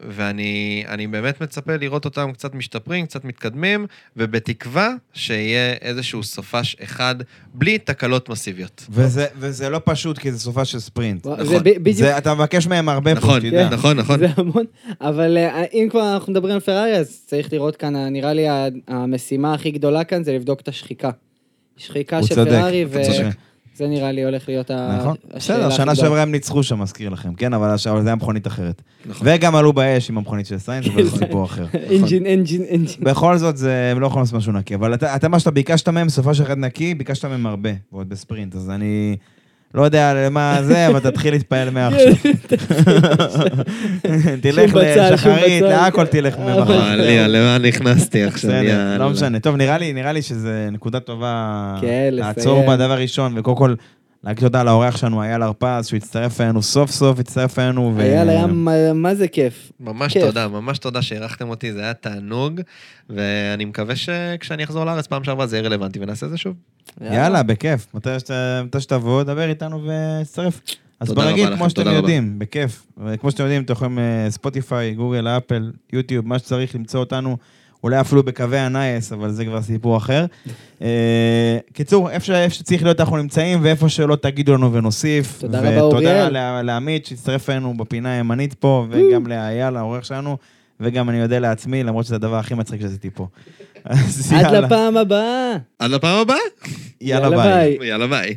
ואני אני באמת מצפה לראות אותם קצת משתפרים, קצת מתקדמים, ובתקווה שיהיה איזשהו סופש אחד בלי תקלות מסיביות. וזה, וזה לא פשוט, כי זה סופה של ספרינט. נכון. זה בדיוק, זה, אתה מבקש מהם הרבה פה, נכון, שתדע. נכון, נכון. זה המון, אבל אה, אם כבר אנחנו מדברים על פרארי, אז צריך לראות כאן, אה, נראה לי המשימה הכי גדולה כאן זה לבדוק את השחיקה. שחיקה הוא של צודק, פרארי, הוא צודק. וזה נראה לי הולך להיות נכון, השאלה בסדר, הכי שנה. שעברה הם ניצחו שם, מזכיר לכם, כן, אבל זה היה מכונית אחרת. נכון. וגם עלו באש עם המכונית של סיינס, אבל זה סיפור אחר. engine, engine, engine. בכל זאת, זה, הם לא יכולים לעשות משהו נקי, אבל אתה, אתה מה שאתה ביקשת מהם, סופ"ש אחד נקי, ביקשת מהם הרבה, ועוד בספרינט, אז אני לא יודע למה זה, אבל תתחיל להתפעל מעכשיו. תלך לשחרית. להכל תלך ממחר. אבל- עליה, למה נכנסתי עכשיו? יאללה. לא משנה. טוב, נראה לי, שזה נקודה טובה כן, לעצור לסיים. בה דבר ראשון, וקודם כל, להגיד תודה לאורח שלנו, אייל הרפז, שהוא הצטרף אלינו סוף סוף, הצטרף אלינו. ו- היה היה מה- מה זה כיף. ממש כיף. תודה, ממש תודה שאירחתם אותי, זה היה תענוג, ואני מקווה שכשאני אחזור לארץ פעם שעברה זה יהיה רלוונטי ונעשה את זה שוב. יאללה, בכיף. מתי שאתה- מתי שתבוא, דבר איתנו ותצטרף. אז ברגיל, לכם, כמו שאתם תודה רבה. יודעים, בכיף. וכמו שאתם יודעים, אתם יכולים ספוטיפיי, גוגל, אפל, יוטיוב, מה שצריך למצוא אותנו. אולי אפילו בקווי הנייס, אבל זה כבר סיפור אחר. אה, קיצור, איפה שצריך להיות אנחנו נמצאים, ואיפה שלא תגידו לנו ונוסיף. תודה רבה, ותודה אוריאל. לה- לעמית שהצטרף אלינו בפינה הימנית פה, וגם לאייל, העורך שלנו, וגם אני אודה לעצמי, למרות שזה הדבר הכי מצחיק שעשיתי פה. אז עד לפעם הבאה. עד לפעם הבאה, יאללה ביי. יאללה ביי.